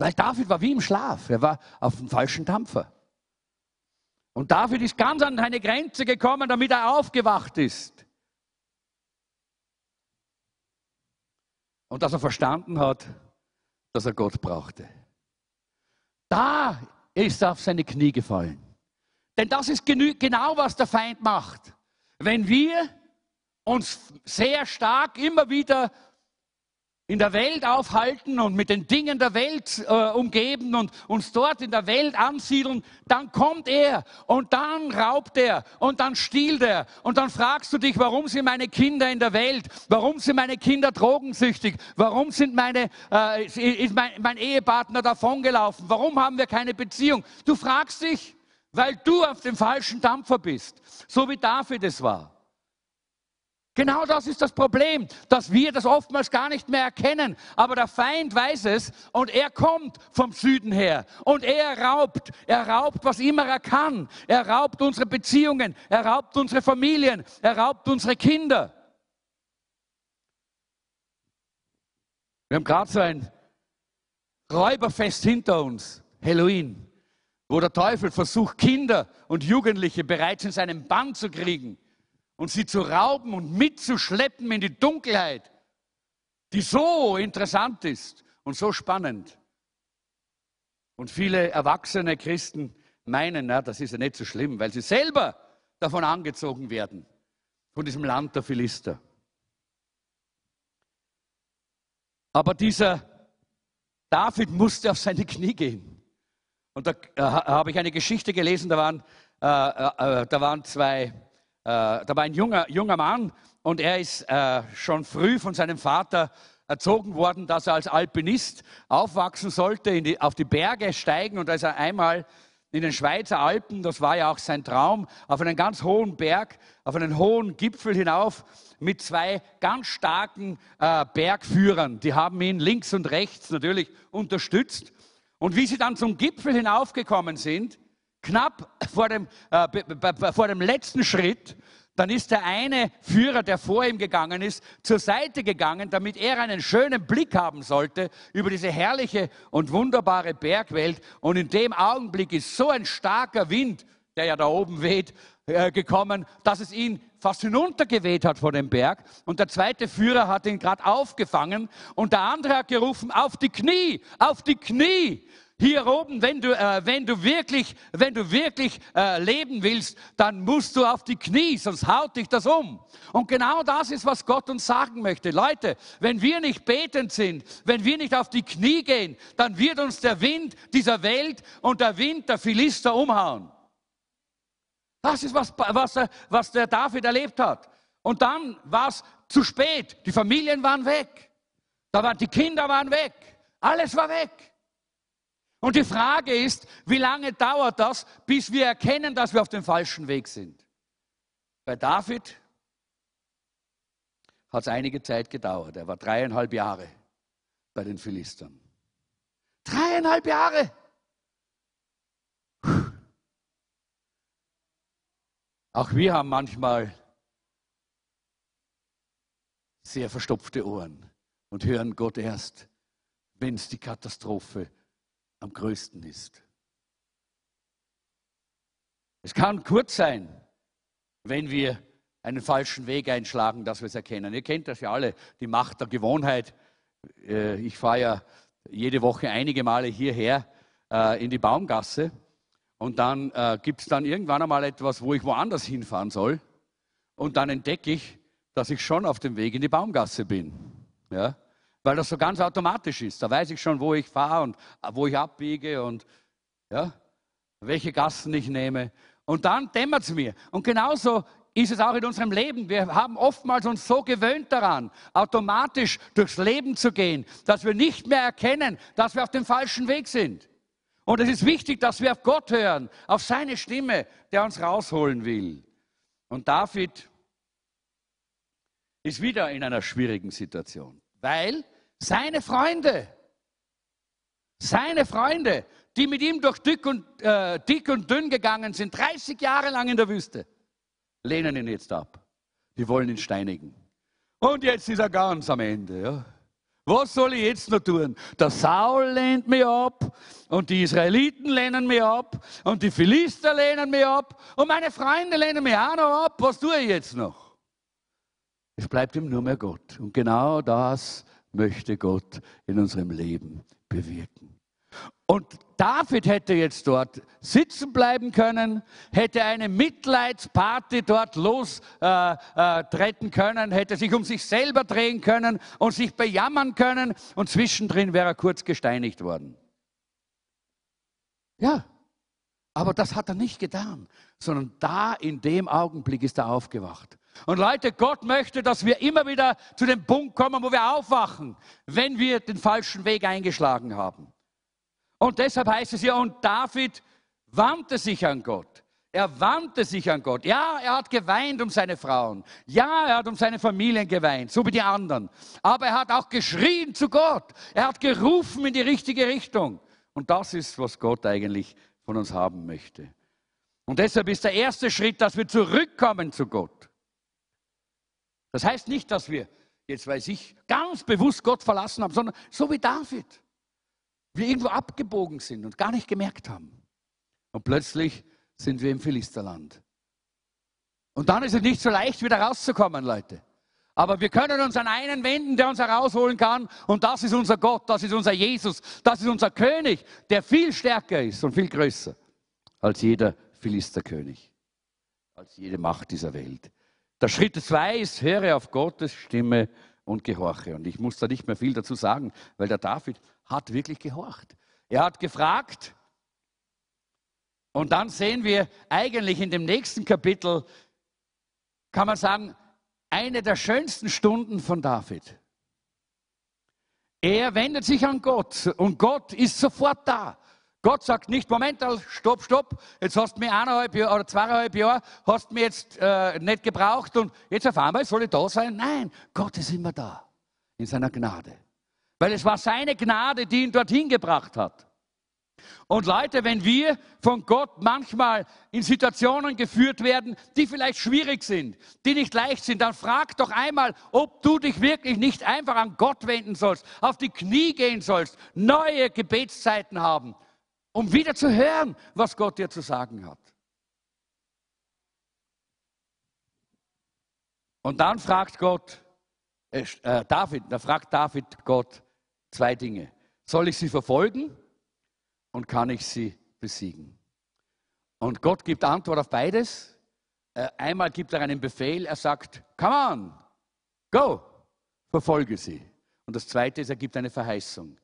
Weil David war wie im Schlaf, er war auf dem falschen Dampfer. Und David ist ganz an eine Grenze gekommen, damit er aufgewacht ist. Und dass er verstanden hat, dass er Gott brauchte. Da ist er auf seine Knie gefallen. Denn das ist genau, was der Feind macht. Wenn wir uns sehr stark immer wieder in der Welt aufhalten und mit den Dingen der Welt äh, umgeben und uns dort in der Welt ansiedeln, dann kommt er und dann raubt er und dann stiehlt er und dann fragst du dich, warum sind meine Kinder in der Welt? Warum sind meine Kinder drogensüchtig? Warum sind meine, äh, ist mein, mein Ehepartner davongelaufen? Warum haben wir keine Beziehung? Du fragst dich, weil du auf dem falschen Dampfer bist, so wie David es war. Genau das ist das Problem, dass wir das oftmals gar nicht mehr erkennen. Aber der Feind weiß es und er kommt vom Süden her und er raubt. Er raubt, was immer er kann. Er raubt unsere Beziehungen, er raubt unsere Familien, er raubt unsere Kinder. Wir haben gerade so ein Räuberfest hinter uns, Halloween, wo der Teufel versucht, Kinder und Jugendliche bereits in seinen Bann zu kriegen und sie zu rauben und mitzuschleppen in die Dunkelheit, die so interessant ist und so spannend. Und viele erwachsene Christen meinen, na, das ist ja nicht so schlimm, weil sie selber davon angezogen werden, von diesem Land der Philister. Aber dieser David musste auf seine Knie gehen. Und da äh, habe ich eine Geschichte gelesen, da waren, äh, äh, äh da waren zwei da war ein junger, junger Mann und er ist äh, schon früh von seinem Vater erzogen worden, dass er als Alpinist aufwachsen sollte, die, auf die Berge steigen. Und als er einmal in den Schweizer Alpen, das war ja auch sein Traum, auf einen ganz hohen Berg, auf einen hohen Gipfel hinauf mit zwei ganz starken äh, Bergführern. Die haben ihn links und rechts natürlich unterstützt. Und wie sie dann zum Gipfel hinaufgekommen sind, knapp vor dem, äh, vor dem letzten Schritt, dann ist der eine Führer, der vor ihm gegangen ist, zur Seite gegangen, damit er einen schönen Blick haben sollte über diese herrliche und wunderbare Bergwelt. Und in dem Augenblick ist so ein starker Wind, der ja da oben weht, äh, gekommen, dass es ihn fast hinuntergeweht hat vor dem Berg. Und der zweite Führer hat ihn gerade aufgefangen und der andere hat gerufen, auf die Knie, auf die Knie. Hier oben, wenn du, äh, wenn du wirklich, wenn du wirklich äh, leben willst, dann musst du auf die Knie, sonst haut dich das um. Und genau das ist, was Gott uns sagen möchte. Leute, wenn wir nicht betend sind, wenn wir nicht auf die Knie gehen, dann wird uns der Wind dieser Welt und der Wind der Philister umhauen. Das ist, was, was, was der David erlebt hat. Und dann war es zu spät. Die Familien waren weg. Da waren, die Kinder waren weg. Alles war weg. Und die Frage ist, wie lange dauert das, bis wir erkennen, dass wir auf dem falschen Weg sind? Bei David hat es einige Zeit gedauert. Er war dreieinhalb Jahre bei den Philistern. Dreieinhalb Jahre! Auch wir haben manchmal sehr verstopfte Ohren und hören Gott erst, wenn es die Katastrophe am größten ist. Es kann kurz sein, wenn wir einen falschen Weg einschlagen, dass wir es erkennen. Ihr kennt das ja alle, die Macht der Gewohnheit. Äh, ich fahre ja jede Woche einige Male hierher äh, in die Baumgasse und dann äh, gibt es dann irgendwann einmal etwas, wo ich woanders hinfahren soll und dann entdecke ich, dass ich schon auf dem Weg in die Baumgasse bin. Ja? Weil das so ganz automatisch ist. Da weiß ich schon, wo ich fahre und äh, wo ich abbiege und ja, welche Gassen ich nehme. Und dann dämmert es mir. Und genauso ist es auch in unserem Leben. Wir haben oftmals uns so gewöhnt daran, automatisch durchs Leben zu gehen, dass wir nicht mehr erkennen, dass wir auf dem falschen Weg sind. Und es ist wichtig, dass wir auf Gott hören, auf seine Stimme, der uns rausholen will. Und David ist wieder in einer schwierigen Situation. Weil seine Freunde, seine Freunde, die mit ihm durch dick und, äh, dick und dünn gegangen sind, 30 Jahre lang in der Wüste, lehnen ihn jetzt ab. Die wollen ihn steinigen. Und jetzt ist er ganz am Ende. Ja. Was soll ich jetzt noch tun? Der Saul lehnt mich ab und die Israeliten lehnen mich ab und die Philister lehnen mich ab und meine Freunde lehnen mich auch noch ab. Was tue ich jetzt noch? Es bleibt ihm nur mehr Gott. Und genau das möchte Gott in unserem Leben bewirken. Und David hätte jetzt dort sitzen bleiben können, hätte eine Mitleidsparty dort lostreten äh, äh, können, hätte sich um sich selber drehen können und sich bejammern können und zwischendrin wäre er kurz gesteinigt worden. Ja, aber das hat er nicht getan, sondern da in dem Augenblick ist er aufgewacht. Und Leute, Gott möchte, dass wir immer wieder zu dem Punkt kommen, wo wir aufwachen, wenn wir den falschen Weg eingeschlagen haben. Und deshalb heißt es ja, und David wandte sich an Gott. Er wandte sich an Gott. Ja, er hat geweint um seine Frauen. Ja, er hat um seine Familien geweint, so wie die anderen. Aber er hat auch geschrien zu Gott. Er hat gerufen in die richtige Richtung. Und das ist, was Gott eigentlich von uns haben möchte. Und deshalb ist der erste Schritt, dass wir zurückkommen zu Gott. Das heißt nicht, dass wir, jetzt weiß ich, ganz bewusst Gott verlassen haben, sondern so wie David wir irgendwo abgebogen sind und gar nicht gemerkt haben. Und plötzlich sind wir im Philisterland. Und dann ist es nicht so leicht, wieder rauszukommen, Leute. Aber wir können uns an einen wenden, der uns herausholen kann. Und das ist unser Gott, das ist unser Jesus, das ist unser König, der viel stärker ist und viel größer als jeder Philisterkönig, als jede Macht dieser Welt. Der Schritt zwei ist, höre auf Gottes Stimme und gehorche. Und ich muss da nicht mehr viel dazu sagen, weil der David hat wirklich gehorcht. Er hat gefragt. Und dann sehen wir eigentlich in dem nächsten Kapitel, kann man sagen, eine der schönsten Stunden von David. Er wendet sich an Gott und Gott ist sofort da. Gott sagt nicht, Moment, stopp, stopp, jetzt hast du mir eineinhalb Jahre oder zweieinhalb Jahre, hast mir jetzt äh, nicht gebraucht und jetzt auf einmal soll ich da sein. Nein, Gott ist immer da, in seiner Gnade. Weil es war seine Gnade, die ihn dorthin gebracht hat. Und Leute, wenn wir von Gott manchmal in Situationen geführt werden, die vielleicht schwierig sind, die nicht leicht sind, dann frag doch einmal, ob du dich wirklich nicht einfach an Gott wenden sollst, auf die Knie gehen sollst, neue Gebetszeiten haben, um wieder zu hören, was Gott dir zu sagen hat. Und dann fragt Gott, äh, David, da fragt David Gott, Zwei Dinge. Soll ich sie verfolgen und kann ich sie besiegen? Und Gott gibt Antwort auf beides. Äh, einmal gibt er einen Befehl, er sagt, come on, go, verfolge sie. Und das Zweite ist, er gibt eine Verheißung.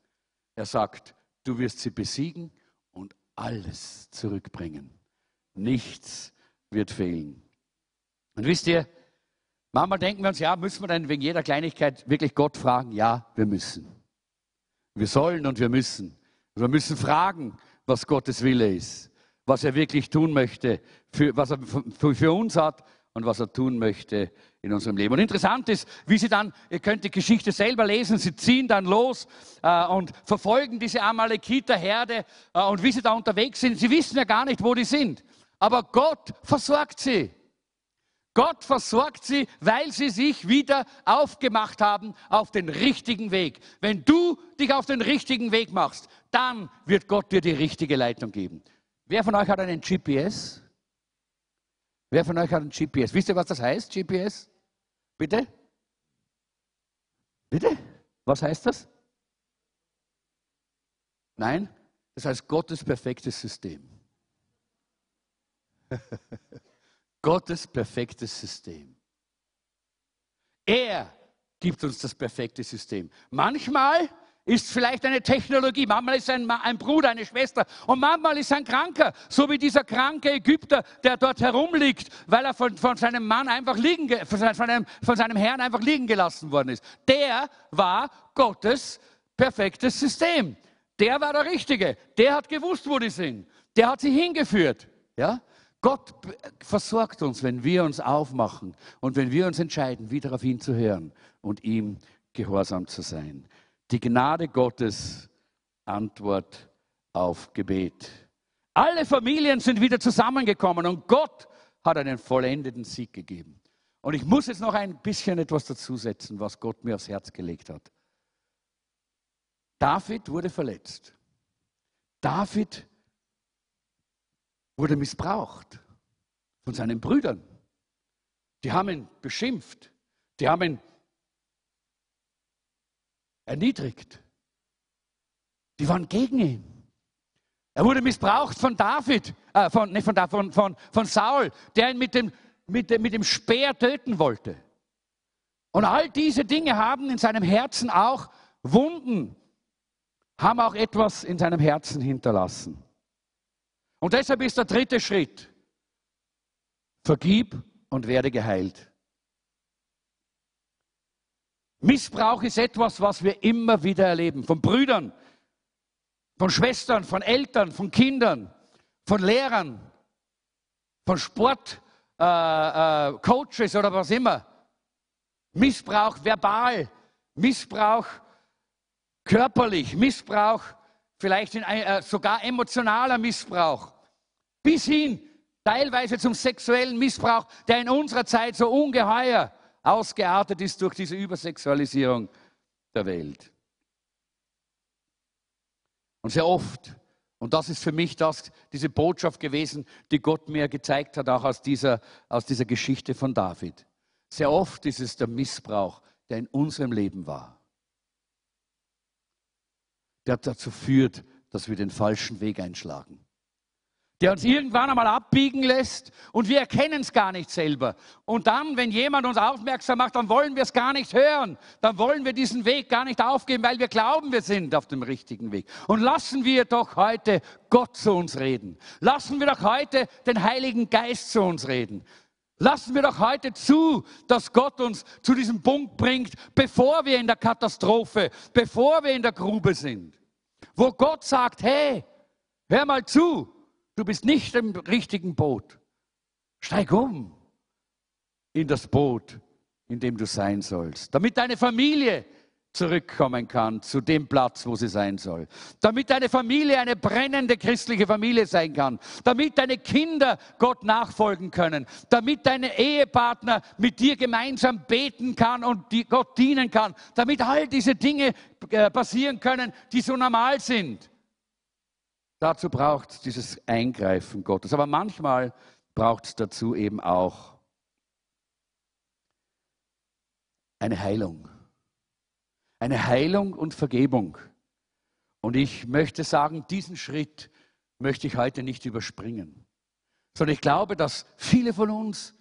Er sagt, du wirst sie besiegen alles zurückbringen. Nichts wird fehlen. Und wisst ihr, manchmal denken wir uns, ja, müssen wir dann wegen jeder Kleinigkeit wirklich Gott fragen? Ja, wir müssen. Wir sollen und wir müssen. Wir müssen fragen, was Gottes Wille ist, was er wirklich tun möchte, für, was er für uns hat und was er tun möchte in unserem Leben. Und interessant ist, wie sie dann, ihr könnt die Geschichte selber lesen, sie ziehen dann los äh, und verfolgen diese Amalekiter-Herde äh, und wie sie da unterwegs sind. Sie wissen ja gar nicht, wo die sind. Aber Gott versorgt sie. Gott versorgt sie, weil sie sich wieder aufgemacht haben auf den richtigen Weg. Wenn du dich auf den richtigen Weg machst, dann wird Gott dir die richtige Leitung geben. Wer von euch hat einen GPS? Wer von euch hat einen GPS? Wisst ihr, was das heißt, GPS? Bitte? Bitte? Was heißt das? Nein, das heißt Gottes perfektes System. (laughs) Gottes perfektes System. Er gibt uns das perfekte System. Manchmal ist vielleicht eine Technologie, manchmal ist ein, ein Bruder, eine Schwester und manchmal ist ein Kranker, so wie dieser kranke Ägypter, der dort herumliegt, weil er von, von seinem Mann einfach liegen, von seinem, von seinem Herrn einfach liegen gelassen worden ist. Der war Gottes perfektes System. Der war der Richtige. Der hat gewusst, wo die sind. Der hat sie hingeführt. Ja? Gott versorgt uns, wenn wir uns aufmachen und wenn wir uns entscheiden, wieder auf ihn zu hören und ihm gehorsam zu sein. Die Gnade Gottes Antwort auf Gebet. Alle Familien sind wieder zusammengekommen und Gott hat einen vollendeten Sieg gegeben. Und ich muss jetzt noch ein bisschen etwas dazusetzen, was Gott mir aufs Herz gelegt hat. David wurde verletzt. David wurde missbraucht von seinen Brüdern. Die haben ihn beschimpft. Die haben ihn erniedrigt. Die waren gegen ihn. Er wurde missbraucht von David, äh, von, nicht von, von, von, von Saul, der ihn mit dem, mit, mit dem Speer töten wollte. Und all diese Dinge haben in seinem Herzen auch Wunden, haben auch etwas in seinem Herzen hinterlassen. Und deshalb ist der dritte Schritt, vergib und werde geheilt. Missbrauch ist etwas, was wir immer wieder erleben, von Brüdern, von Schwestern, von Eltern, von Kindern, von Lehrern, von Sportcoaches äh, äh, oder was immer. Missbrauch verbal, Missbrauch körperlich, Missbrauch vielleicht in, äh, sogar emotionaler Missbrauch, bis hin teilweise zum sexuellen Missbrauch, der in unserer Zeit so ungeheuer ausgeartet ist durch diese Übersexualisierung der Welt. Und sehr oft, und das ist für mich das, diese Botschaft gewesen, die Gott mir gezeigt hat, auch aus dieser, aus dieser Geschichte von David. Sehr oft ist es der Missbrauch, der in unserem Leben war, der dazu führt, dass wir den falschen Weg einschlagen der uns irgendwann einmal abbiegen lässt und wir erkennen es gar nicht selber. Und dann, wenn jemand uns aufmerksam macht, dann wollen wir es gar nicht hören. Dann wollen wir diesen Weg gar nicht aufgeben, weil wir glauben, wir sind auf dem richtigen Weg. Und lassen wir doch heute Gott zu uns reden. Lassen wir doch heute den Heiligen Geist zu uns reden. Lassen wir doch heute zu, dass Gott uns zu diesem Punkt bringt, bevor wir in der Katastrophe, bevor wir in der Grube sind. Wo Gott sagt, hey, hör mal zu, Du bist nicht im richtigen Boot. Steig um in das Boot, in dem du sein sollst, damit deine Familie zurückkommen kann zu dem Platz, wo sie sein soll. Damit deine Familie eine brennende christliche Familie sein kann. Damit deine Kinder Gott nachfolgen können. Damit deine Ehepartner mit dir gemeinsam beten kann und Gott dienen kann. Damit all diese Dinge äh, passieren können, die so normal sind. Dazu braucht es dieses Eingreifen Gottes. Aber manchmal braucht es dazu eben auch eine Heilung. Eine Heilung und Vergebung. Und ich möchte sagen, diesen Schritt möchte ich heute nicht überspringen, sondern ich glaube, dass viele von uns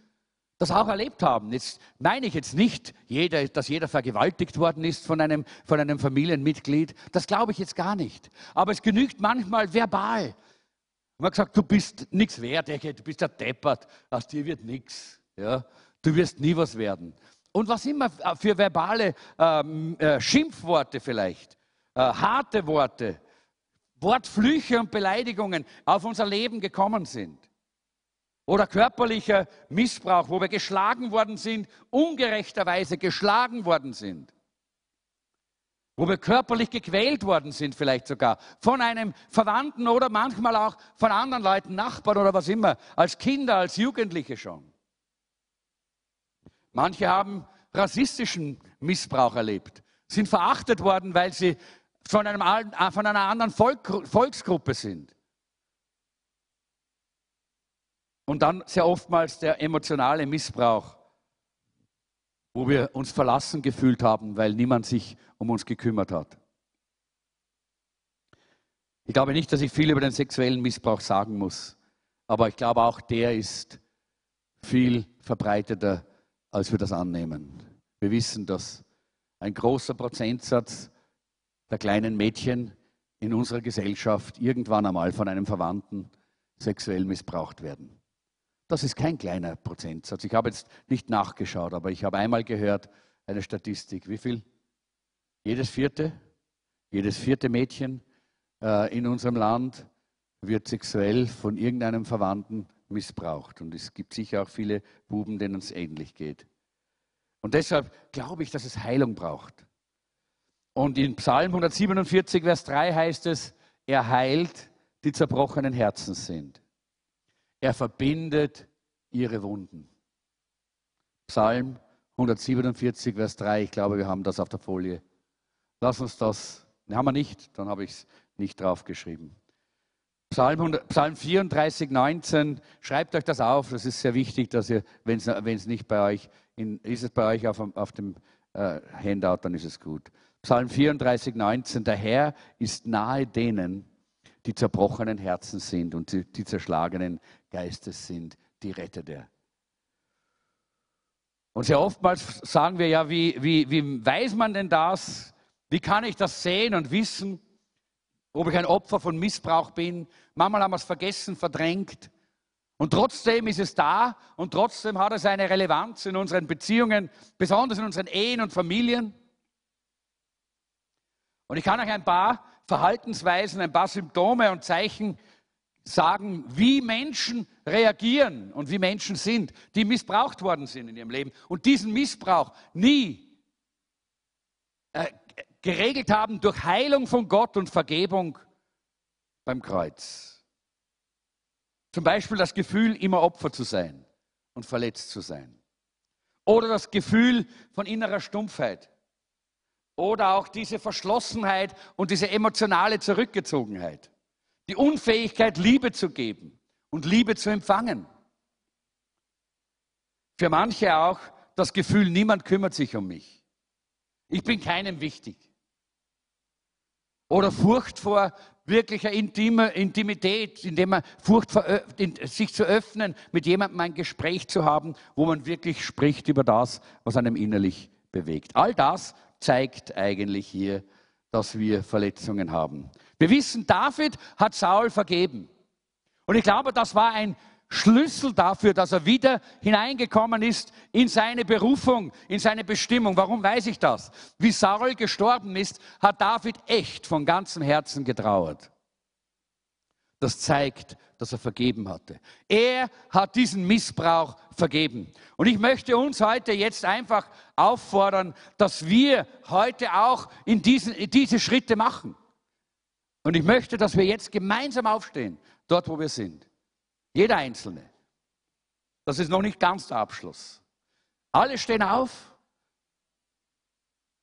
das auch erlebt haben. Jetzt meine ich jetzt nicht, jeder, dass jeder vergewaltigt worden ist von einem, von einem Familienmitglied. Das glaube ich jetzt gar nicht. Aber es genügt manchmal verbal. Man hat gesagt, du bist nichts wert, du bist ja deppert, aus dir wird nichts. Ja? Du wirst nie was werden. Und was immer für verbale ähm, äh, Schimpfworte vielleicht, äh, harte Worte, Wortflüche und Beleidigungen auf unser Leben gekommen sind. Oder körperlicher Missbrauch, wo wir geschlagen worden sind, ungerechterweise geschlagen worden sind. Wo wir körperlich gequält worden sind, vielleicht sogar von einem Verwandten oder manchmal auch von anderen Leuten, Nachbarn oder was immer, als Kinder, als Jugendliche schon. Manche haben rassistischen Missbrauch erlebt, sind verachtet worden, weil sie von, einem, von einer anderen Volk, Volksgruppe sind. Und dann sehr oftmals der emotionale Missbrauch, wo wir uns verlassen gefühlt haben, weil niemand sich um uns gekümmert hat. Ich glaube nicht, dass ich viel über den sexuellen Missbrauch sagen muss, aber ich glaube auch, der ist viel verbreiteter, als wir das annehmen. Wir wissen, dass ein großer Prozentsatz der kleinen Mädchen in unserer Gesellschaft irgendwann einmal von einem Verwandten sexuell missbraucht werden. Das ist kein kleiner Prozentsatz. Ich habe jetzt nicht nachgeschaut, aber ich habe einmal gehört, eine Statistik. Wie viel? Jedes vierte, jedes vierte Mädchen äh, in unserem Land wird sexuell von irgendeinem Verwandten missbraucht. Und es gibt sicher auch viele Buben, denen es ähnlich geht. Und deshalb glaube ich, dass es Heilung braucht. Und in Psalm 147, Vers 3 heißt es, er heilt, die zerbrochenen Herzen sind. Er verbindet ihre Wunden. Psalm 147, Vers 3, ich glaube, wir haben das auf der Folie. Lass uns das, ne, haben wir nicht, dann habe ich es nicht draufgeschrieben. Psalm, 100, Psalm 34, 19, schreibt euch das auf, das ist sehr wichtig, dass ihr, wenn es nicht bei euch, in, ist es bei euch auf, auf dem äh, Handout, dann ist es gut. Psalm 34, 19, der Herr ist nahe denen, die zerbrochenen Herzen sind und die, die zerschlagenen Geistes sind, die rettet er. Und sehr oftmals sagen wir ja, wie, wie, wie weiß man denn das? Wie kann ich das sehen und wissen, ob ich ein Opfer von Missbrauch bin? Manchmal haben wir es vergessen, verdrängt. Und trotzdem ist es da und trotzdem hat es eine Relevanz in unseren Beziehungen, besonders in unseren Ehen und Familien. Und ich kann euch ein paar Verhaltensweisen, ein paar Symptome und Zeichen sagen, wie Menschen reagieren und wie Menschen sind, die missbraucht worden sind in ihrem Leben und diesen Missbrauch nie äh, geregelt haben durch Heilung von Gott und Vergebung beim Kreuz. Zum Beispiel das Gefühl, immer Opfer zu sein und verletzt zu sein. Oder das Gefühl von innerer Stumpfheit. Oder auch diese Verschlossenheit und diese emotionale Zurückgezogenheit. Die Unfähigkeit, Liebe zu geben und Liebe zu empfangen. Für manche auch das Gefühl, niemand kümmert sich um mich. Ich bin keinem wichtig. Oder Furcht vor wirklicher Intime, Intimität, indem man Furcht vor, sich zu öffnen, mit jemandem ein Gespräch zu haben, wo man wirklich spricht über das, was einem innerlich bewegt. All das zeigt eigentlich hier, dass wir Verletzungen haben. Wir wissen, David hat Saul vergeben. Und ich glaube, das war ein Schlüssel dafür, dass er wieder hineingekommen ist in seine Berufung, in seine Bestimmung. Warum weiß ich das? Wie Saul gestorben ist, hat David echt von ganzem Herzen getrauert. Das zeigt, dass er vergeben hatte. Er hat diesen Missbrauch vergeben. Und ich möchte uns heute jetzt einfach auffordern, dass wir heute auch in, diesen, diese Schritte machen. Und ich möchte, dass wir jetzt gemeinsam aufstehen, dort wo wir sind. Jeder Einzelne. Das ist noch nicht ganz der Abschluss. Alle stehen auf.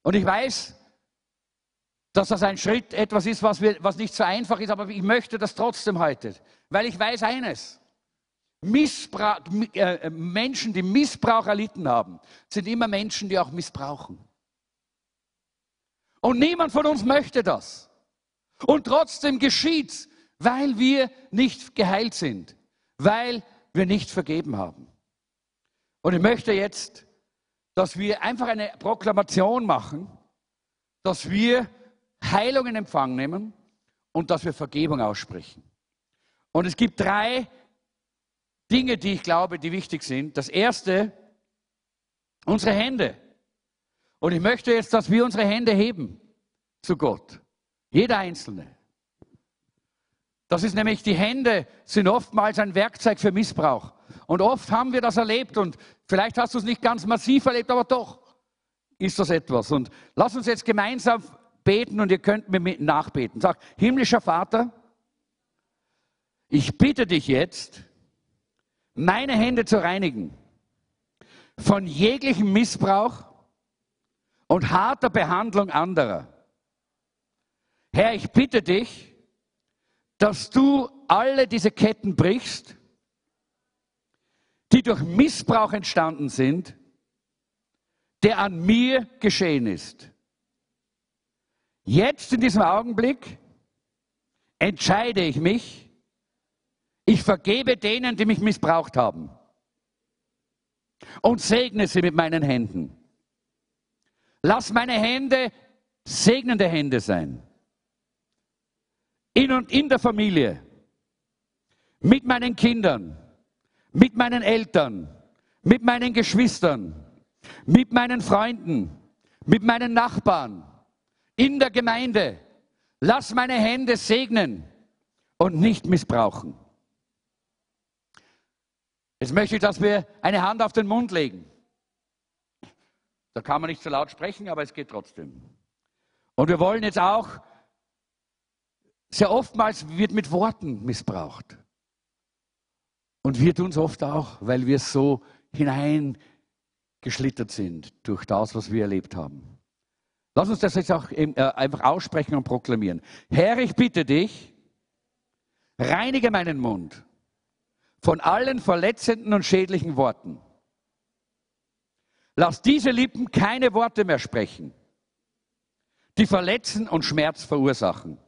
Und ich weiß, dass das ein Schritt etwas ist, was, wir, was nicht so einfach ist, aber ich möchte das trotzdem heute, weil ich weiß eines. Missbrauch, äh, Menschen, die Missbrauch erlitten haben, sind immer Menschen, die auch missbrauchen. Und niemand von uns möchte das. Und trotzdem geschieht's, weil wir nicht geheilt sind, weil wir nicht vergeben haben. Und ich möchte jetzt, dass wir einfach eine Proklamation machen, dass wir Heilung in Empfang nehmen und dass wir Vergebung aussprechen. Und es gibt drei Dinge, die ich glaube, die wichtig sind. Das erste, unsere Hände. Und ich möchte jetzt, dass wir unsere Hände heben zu Gott. Jeder Einzelne. Das ist nämlich, die Hände sind oftmals ein Werkzeug für Missbrauch. Und oft haben wir das erlebt und vielleicht hast du es nicht ganz massiv erlebt, aber doch ist das etwas. Und lass uns jetzt gemeinsam beten und ihr könnt mir mit nachbeten. Sag, himmlischer Vater, ich bitte dich jetzt, meine Hände zu reinigen von jeglichem Missbrauch und harter Behandlung anderer. Herr, ich bitte dich, dass du alle diese Ketten brichst, die durch Missbrauch entstanden sind, der an mir geschehen ist. Jetzt in diesem Augenblick entscheide ich mich, ich vergebe denen, die mich missbraucht haben und segne sie mit meinen Händen. Lass meine Hände segnende Hände sein in und in der Familie, mit meinen Kindern, mit meinen Eltern, mit meinen Geschwistern, mit meinen Freunden, mit meinen Nachbarn, in der Gemeinde. Lass meine Hände segnen und nicht missbrauchen. Jetzt möchte ich, dass wir eine Hand auf den Mund legen. Da kann man nicht so laut sprechen, aber es geht trotzdem. Und wir wollen jetzt auch sehr oftmals wird mit Worten missbraucht. Und wir tun es oft auch, weil wir so hineingeschlittert sind durch das, was wir erlebt haben. Lass uns das jetzt auch äh, einfach aussprechen und proklamieren. Herr, ich bitte dich, reinige meinen Mund von allen verletzenden und schädlichen Worten. Lass diese Lippen keine Worte mehr sprechen, die verletzen und Schmerz verursachen.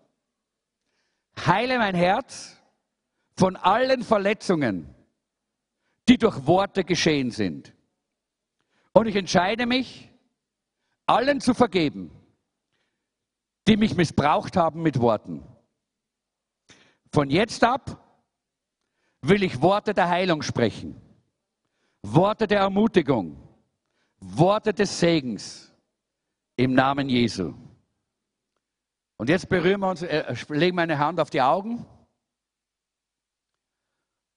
Heile mein Herz von allen Verletzungen, die durch Worte geschehen sind. Und ich entscheide mich, allen zu vergeben, die mich missbraucht haben mit Worten. Von jetzt ab will ich Worte der Heilung sprechen, Worte der Ermutigung, Worte des Segens im Namen Jesu. Und jetzt berühren wir uns, äh, legen wir eine Hand auf die Augen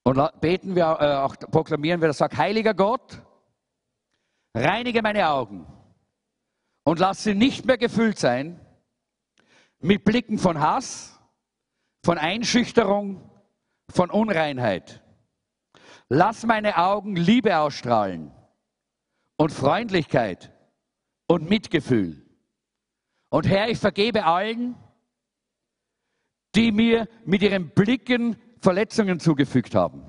und beten wir, äh, auch proklamieren wir, das sagt, Heiliger Gott, reinige meine Augen und lass sie nicht mehr gefüllt sein mit Blicken von Hass, von Einschüchterung, von Unreinheit. Lass meine Augen Liebe ausstrahlen und Freundlichkeit und Mitgefühl. Und Herr, ich vergebe allen, die mir mit ihren Blicken Verletzungen zugefügt haben,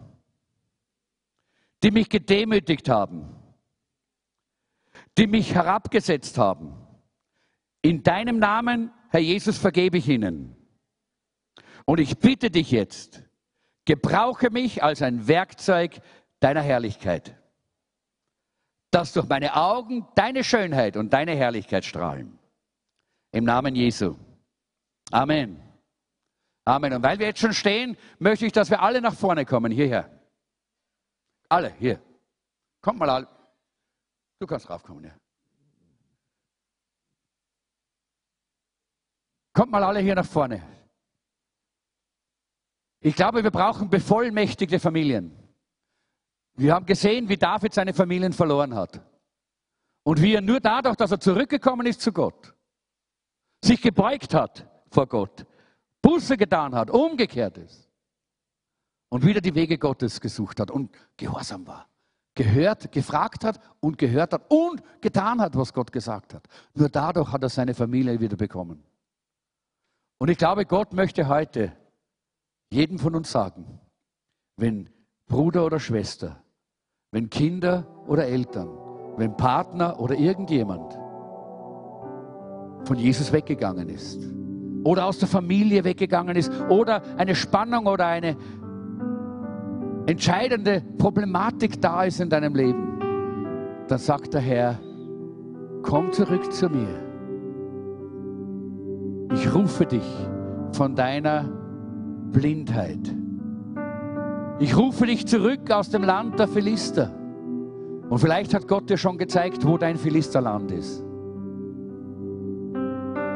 die mich gedemütigt haben, die mich herabgesetzt haben. In deinem Namen, Herr Jesus, vergebe ich ihnen. Und ich bitte dich jetzt, gebrauche mich als ein Werkzeug deiner Herrlichkeit, dass durch meine Augen deine Schönheit und deine Herrlichkeit strahlen. Im Namen Jesu. Amen. Amen. Und weil wir jetzt schon stehen, möchte ich, dass wir alle nach vorne kommen, hierher. Alle, hier. Kommt mal alle. Du kannst raufkommen, ja. Kommt mal alle hier nach vorne. Ich glaube, wir brauchen bevollmächtigte Familien. Wir haben gesehen, wie David seine Familien verloren hat. Und wie er nur dadurch, dass er zurückgekommen ist zu Gott, sich gebeugt hat vor Gott, Buße getan hat, umgekehrt ist und wieder die Wege Gottes gesucht hat und gehorsam war. Gehört, gefragt hat und gehört hat und getan hat, was Gott gesagt hat. Nur dadurch hat er seine Familie wieder bekommen. Und ich glaube, Gott möchte heute jedem von uns sagen, wenn Bruder oder Schwester, wenn Kinder oder Eltern, wenn Partner oder irgendjemand von Jesus weggegangen ist oder aus der Familie weggegangen ist oder eine Spannung oder eine entscheidende Problematik da ist in deinem Leben, dann sagt der Herr, komm zurück zu mir. Ich rufe dich von deiner Blindheit. Ich rufe dich zurück aus dem Land der Philister. Und vielleicht hat Gott dir schon gezeigt, wo dein Philisterland ist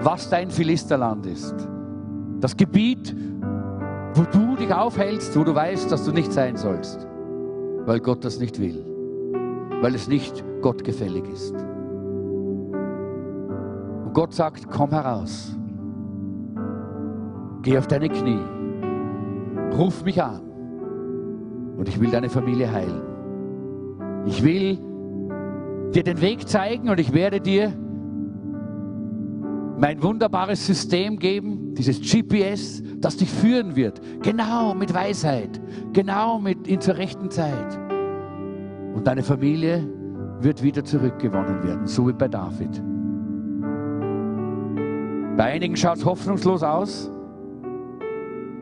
was dein Philisterland ist. Das Gebiet, wo du dich aufhältst, wo du weißt, dass du nicht sein sollst, weil Gott das nicht will, weil es nicht Gott gefällig ist. Und Gott sagt, komm heraus, geh auf deine Knie, ruf mich an und ich will deine Familie heilen. Ich will dir den Weg zeigen und ich werde dir mein wunderbares System geben, dieses GPS, das dich führen wird. Genau mit Weisheit, genau mit in zur rechten Zeit. Und deine Familie wird wieder zurückgewonnen werden, so wie bei David. Bei einigen schaut es hoffnungslos aus.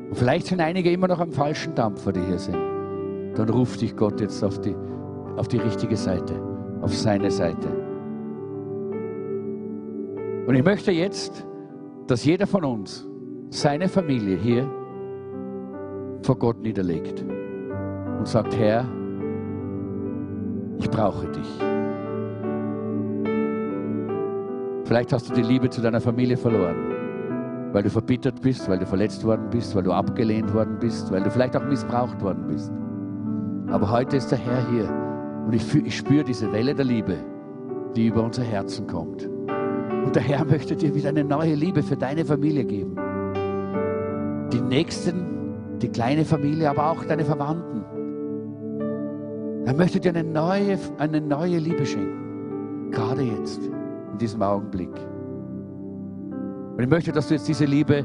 Und vielleicht sind einige immer noch am falschen Dampfer, die hier sind. Dann ruft dich Gott jetzt auf die, auf die richtige Seite, auf seine Seite. Und ich möchte jetzt, dass jeder von uns seine Familie hier vor Gott niederlegt und sagt, Herr, ich brauche dich. Vielleicht hast du die Liebe zu deiner Familie verloren, weil du verbittert bist, weil du verletzt worden bist, weil du abgelehnt worden bist, weil du vielleicht auch missbraucht worden bist. Aber heute ist der Herr hier und ich, ich spüre diese Welle der Liebe, die über unser Herzen kommt. Und der Herr möchte dir wieder eine neue Liebe für deine Familie geben. Die Nächsten, die kleine Familie, aber auch deine Verwandten. Er möchte dir eine neue, eine neue Liebe schenken. Gerade jetzt, in diesem Augenblick. Und ich möchte, dass du jetzt diese Liebe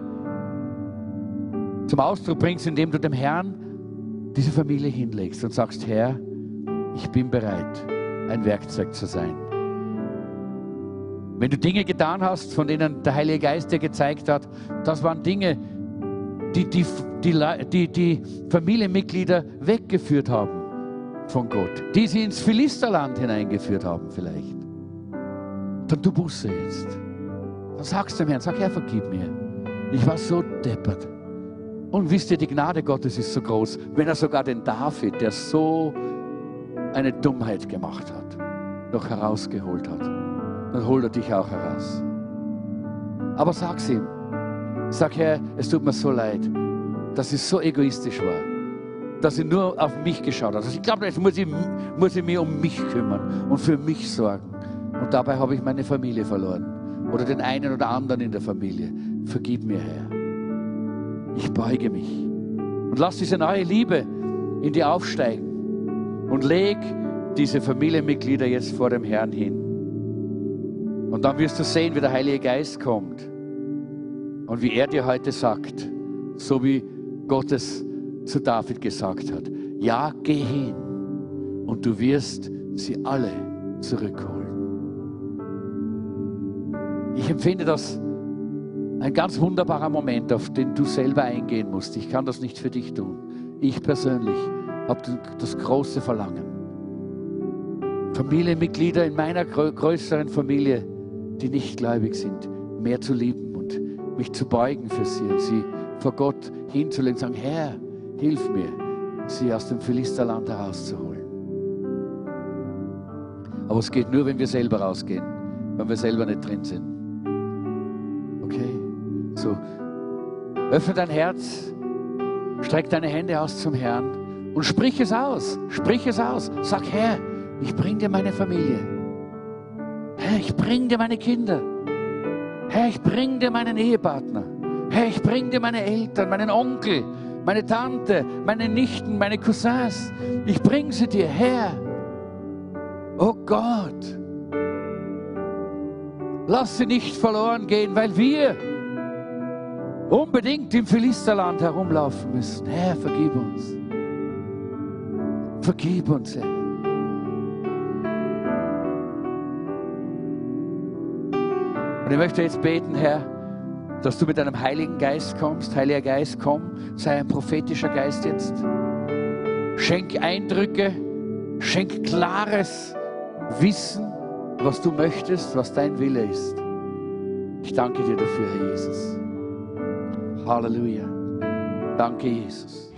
zum Ausdruck bringst, indem du dem Herrn diese Familie hinlegst und sagst, Herr, ich bin bereit, ein Werkzeug zu sein. Wenn du Dinge getan hast, von denen der Heilige Geist dir gezeigt hat, das waren Dinge, die die, die, die, die Familienmitglieder weggeführt haben von Gott, die sie ins Philisterland hineingeführt haben vielleicht. Dann tu Buße jetzt. Dann sagst du dem Herrn, sag Herr, vergib mir. Ich war so deppert. Und wisst ihr, die Gnade Gottes ist so groß, wenn er sogar den David, der so eine Dummheit gemacht hat, noch herausgeholt hat, dann holt er dich auch heraus. Aber sag's ihm. Sag, Herr, es tut mir so leid, dass ich so egoistisch war, dass ich nur auf mich geschaut habe. Also ich glaube, jetzt muss ich, muss ich mich um mich kümmern und für mich sorgen. Und dabei habe ich meine Familie verloren. Oder den einen oder anderen in der Familie. Vergib mir, Herr. Ich beuge mich. Und lass diese neue Liebe in dir aufsteigen. Und leg diese Familienmitglieder jetzt vor dem Herrn hin. Und dann wirst du sehen, wie der Heilige Geist kommt und wie er dir heute sagt, so wie Gott es zu David gesagt hat, ja, geh hin und du wirst sie alle zurückholen. Ich empfinde das ein ganz wunderbarer Moment, auf den du selber eingehen musst. Ich kann das nicht für dich tun. Ich persönlich habe das große Verlangen. Familienmitglieder in meiner größeren Familie die nicht gläubig sind, mehr zu lieben und mich zu beugen für sie und sie vor Gott hinzulegen und sagen, Herr, hilf mir, sie aus dem Philisterland herauszuholen. Aber es geht nur, wenn wir selber rausgehen, wenn wir selber nicht drin sind. Okay? So, öffne dein Herz, streck deine Hände aus zum Herrn und sprich es aus. Sprich es aus. Sag, Herr, ich bring dir meine Familie. Herr, ich bring dir meine Kinder. Herr, ich bring dir meinen Ehepartner. Herr, ich bring dir meine Eltern, meinen Onkel, meine Tante, meine Nichten, meine Cousins. Ich bring sie dir, Herr. Oh Gott, lass sie nicht verloren gehen, weil wir unbedingt im Philisterland herumlaufen müssen. Herr, vergib uns. Vergib uns, Herr. Und ich möchte jetzt beten, Herr, dass du mit deinem Heiligen Geist kommst. Heiliger Geist, komm, sei ein prophetischer Geist jetzt. Schenk Eindrücke, schenk klares Wissen, was du möchtest, was dein Wille ist. Ich danke dir dafür, Herr Jesus. Halleluja. Danke, Jesus.